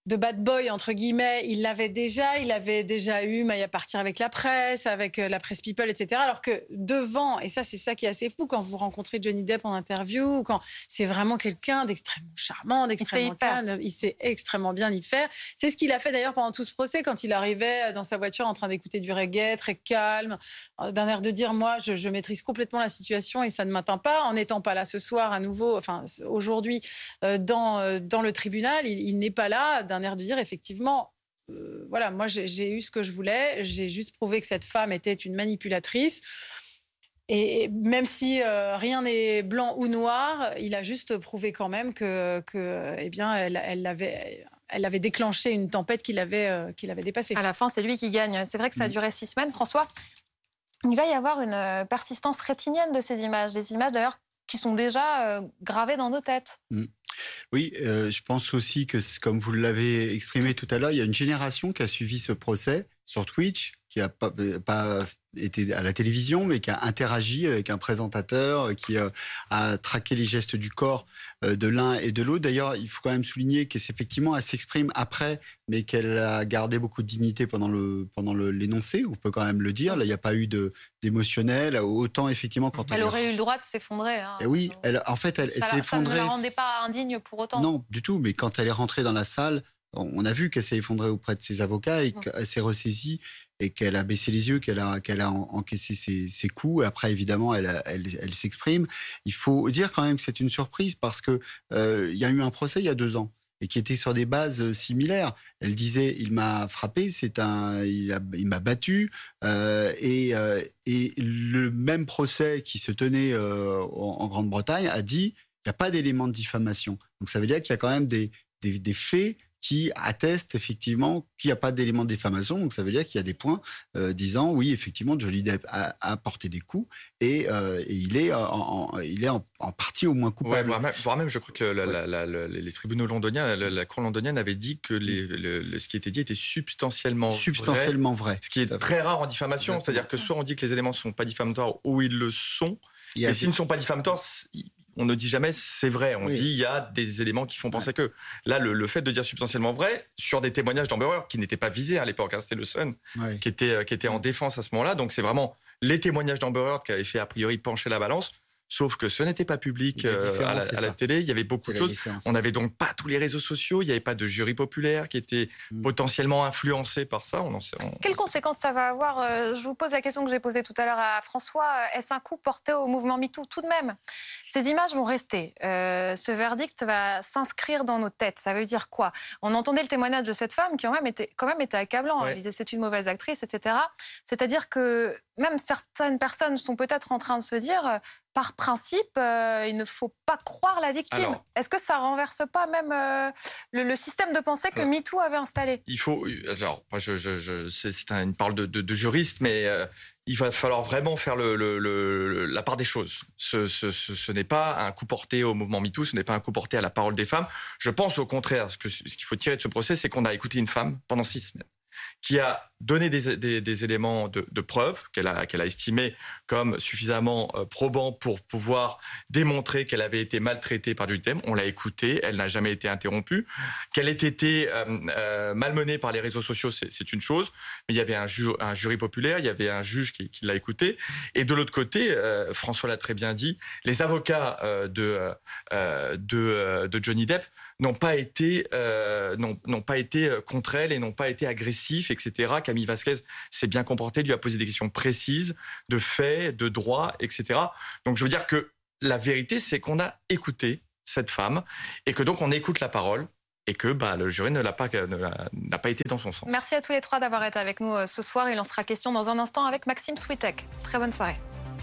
de bad boy entre guillemets, il l'avait déjà, il avait déjà eu mais à partir avec la presse, avec euh, la presse people, etc. Alors que devant, et ça c'est ça qui est assez fou quand vous rencontrez Johnny Depp en interview, quand c'est vraiment quelqu'un d'extrêmement charmant, d'extrêmement calme, il sait extrêmement bien y faire. C'est ce qu'il a fait d'ailleurs pendant tout ce procès quand il arrivait dans sa voiture en train d'écouter du reggae, très calme, euh, d'un air de dire moi je, maîtrise complètement la situation et ça ne m'atteint pas en n'étant pas là ce soir à nouveau, enfin aujourd'hui euh, dans dans le tribunal, il, il n'est pas là un air de dire effectivement, euh, voilà, moi j'ai eu ce que je voulais, j'ai juste prouvé que cette femme était une manipulatrice. Et même si euh, rien n'est blanc ou noir, il a juste prouvé quand même que, que eh bien, elle, elle avait elle avait déclenché une tempête qu'il avait, euh, qu'il avait dépassée. À la fin, c'est lui qui gagne. C'est vrai que ça a Mm. duré six semaines. François, il va y avoir une euh, persistance rétinienne de ces images. Des images d'ailleurs qui sont déjà euh, gravées dans nos têtes. Oui, euh, je pense aussi que, comme vous l'avez exprimé tout à l'heure, il y a une génération qui a suivi ce procès sur Twitch, qui a pas, euh, pas été à la télévision, mais qui a interagi avec un présentateur, euh, qui euh, a traqué les gestes du corps euh, de l'un et de l'autre. D'ailleurs, il faut quand même souligner que c'est effectivement, elle s'exprime après, mais qu'elle a gardé beaucoup de dignité pendant le pendant le- l'énoncé. On peut quand même le dire. Là, il n'y a pas eu d'émotionnel. Autant effectivement quand Elle aurait eu le droit de s'effondrer. hein. Eh oui, elle, en fait, elle, elle s'est la- ça ne effondrée. la rendait pas indigne pour autant. Non, du tout. Mais quand elle est rentrée dans la salle, on a vu qu'elle s'est effondrée auprès de ses avocats et qu'elle s'est ressaisie et qu'elle a baissé les yeux, qu'elle a, encaissé ses, coups. Après, évidemment, elle, s'exprime. Il faut dire quand même que c'est une surprise parce que euh, il y a eu un procès il y a deux ans et qui était sur des bases euh, similaires. Elle disait il m'a frappé, il, m'a battu euh, et, euh, et le même procès qui se tenait en, Grande-Bretagne a dit il n'y a pas d'éléments de diffamation. Donc ça veut dire qu'il y a quand même des faits qui attestent effectivement qu'il n'y a pas d'éléments de diffamation. Donc ça veut dire qu'il y a des points euh, disant oui, effectivement, Johnny Depp a, a porté des coups et, euh, et il est, en, en- il est en, en partie au moins Ouais, coupable. voire, même, voire même, je crois que le- la- Ouais. la- la- le- les tribunaux londoniens, la, cour londonienne avait dit que les- le- le- ce qui était dit était substantiellement vrai, substantiellement vrai. ce qui est très rare en diffamation. C'est-à-dire que soit on dit que les éléments ne sont pas diffamatoires ou ils le sont, et s'ils ne sont pas diffamatoires, on ne dit jamais c'est vrai. On Oui. dit il y a des éléments qui font penser que. Là, le, le fait de dire substantiellement vrai sur des témoignages d'Amber qui n'étaient pas visés à l'époque, hein, c'était le Sun ouais. qui était, euh, qui était en défense à ce moment-là. Donc c'est vraiment les témoignages d'Amber qui avaient fait a priori pencher la balance. Sauf que ce n'était pas public euh, à la, à télé. Il y avait beaucoup de choses. On n'avait donc pas tous les réseaux sociaux. Il n'y avait pas de jury populaire qui était Mm. potentiellement influencé par ça. On en sait, on- Quelles conséquences ça va avoir Euh, Je vous pose la question que j'ai posée tout à l'heure à François. Euh, Est-ce un coup porté au mouvement MeToo Tout de même, ces images vont rester. Euh, ce verdict va s'inscrire dans nos têtes. Ça veut dire quoi? On entendait le témoignage de cette femme qui, quand même, était, quand même était accablant. Ouais. Elle disait c'est une mauvaise actrice, etc. C'est-à-dire que même certaines personnes sont peut-être en train de se dire par principe, euh, il ne faut pas croire la victime. Est-ce que ça renverse pas même euh, le, le système de pensée que Alors- MeToo avait installé? Il faut. Alors, moi, je, je, je- c'est un- une parole de, de, de juriste, mais euh, il va falloir vraiment faire le, le- le- la part des choses. Ce, ce, ce, ce n'est pas un coup porté au mouvement MeToo, ce n'est pas un coup porté à la parole des femmes. Je pense au contraire, ce qu'il faut tirer de ce procès, c'est qu'on a écouté une femme pendant six semaines qui a donné des, éléments de, de preuve qu'elle a, estimés comme suffisamment euh, probants pour pouvoir démontrer qu'elle avait été maltraitée par Depp. On l'a écoutée, elle n'a jamais été interrompue. Qu'elle ait été euh, euh, malmenée par les réseaux sociaux, c'est une chose. Mais il y avait un, ju- un jury populaire, il y avait un juge qui, l'a écouté. Et de l'autre côté, François l'a très bien dit, les avocats de, Johnny Depp n'ont pas été n'ont pas été contre elle et n'ont pas été agressifs, etc. Camille Vasquez s'est bien comportée, lui a posé des questions précises de faits, de droits, etc. Donc je veux dire que la vérité, c'est qu'on a écouté cette femme et que donc on écoute la parole et que bah, le jury ne l'a pas n'a pas été dans son sens. Merci à tous les trois d'avoir été avec nous euh, ce soir. Il en sera question dans un instant avec Maxime Switek. Très bonne soirée.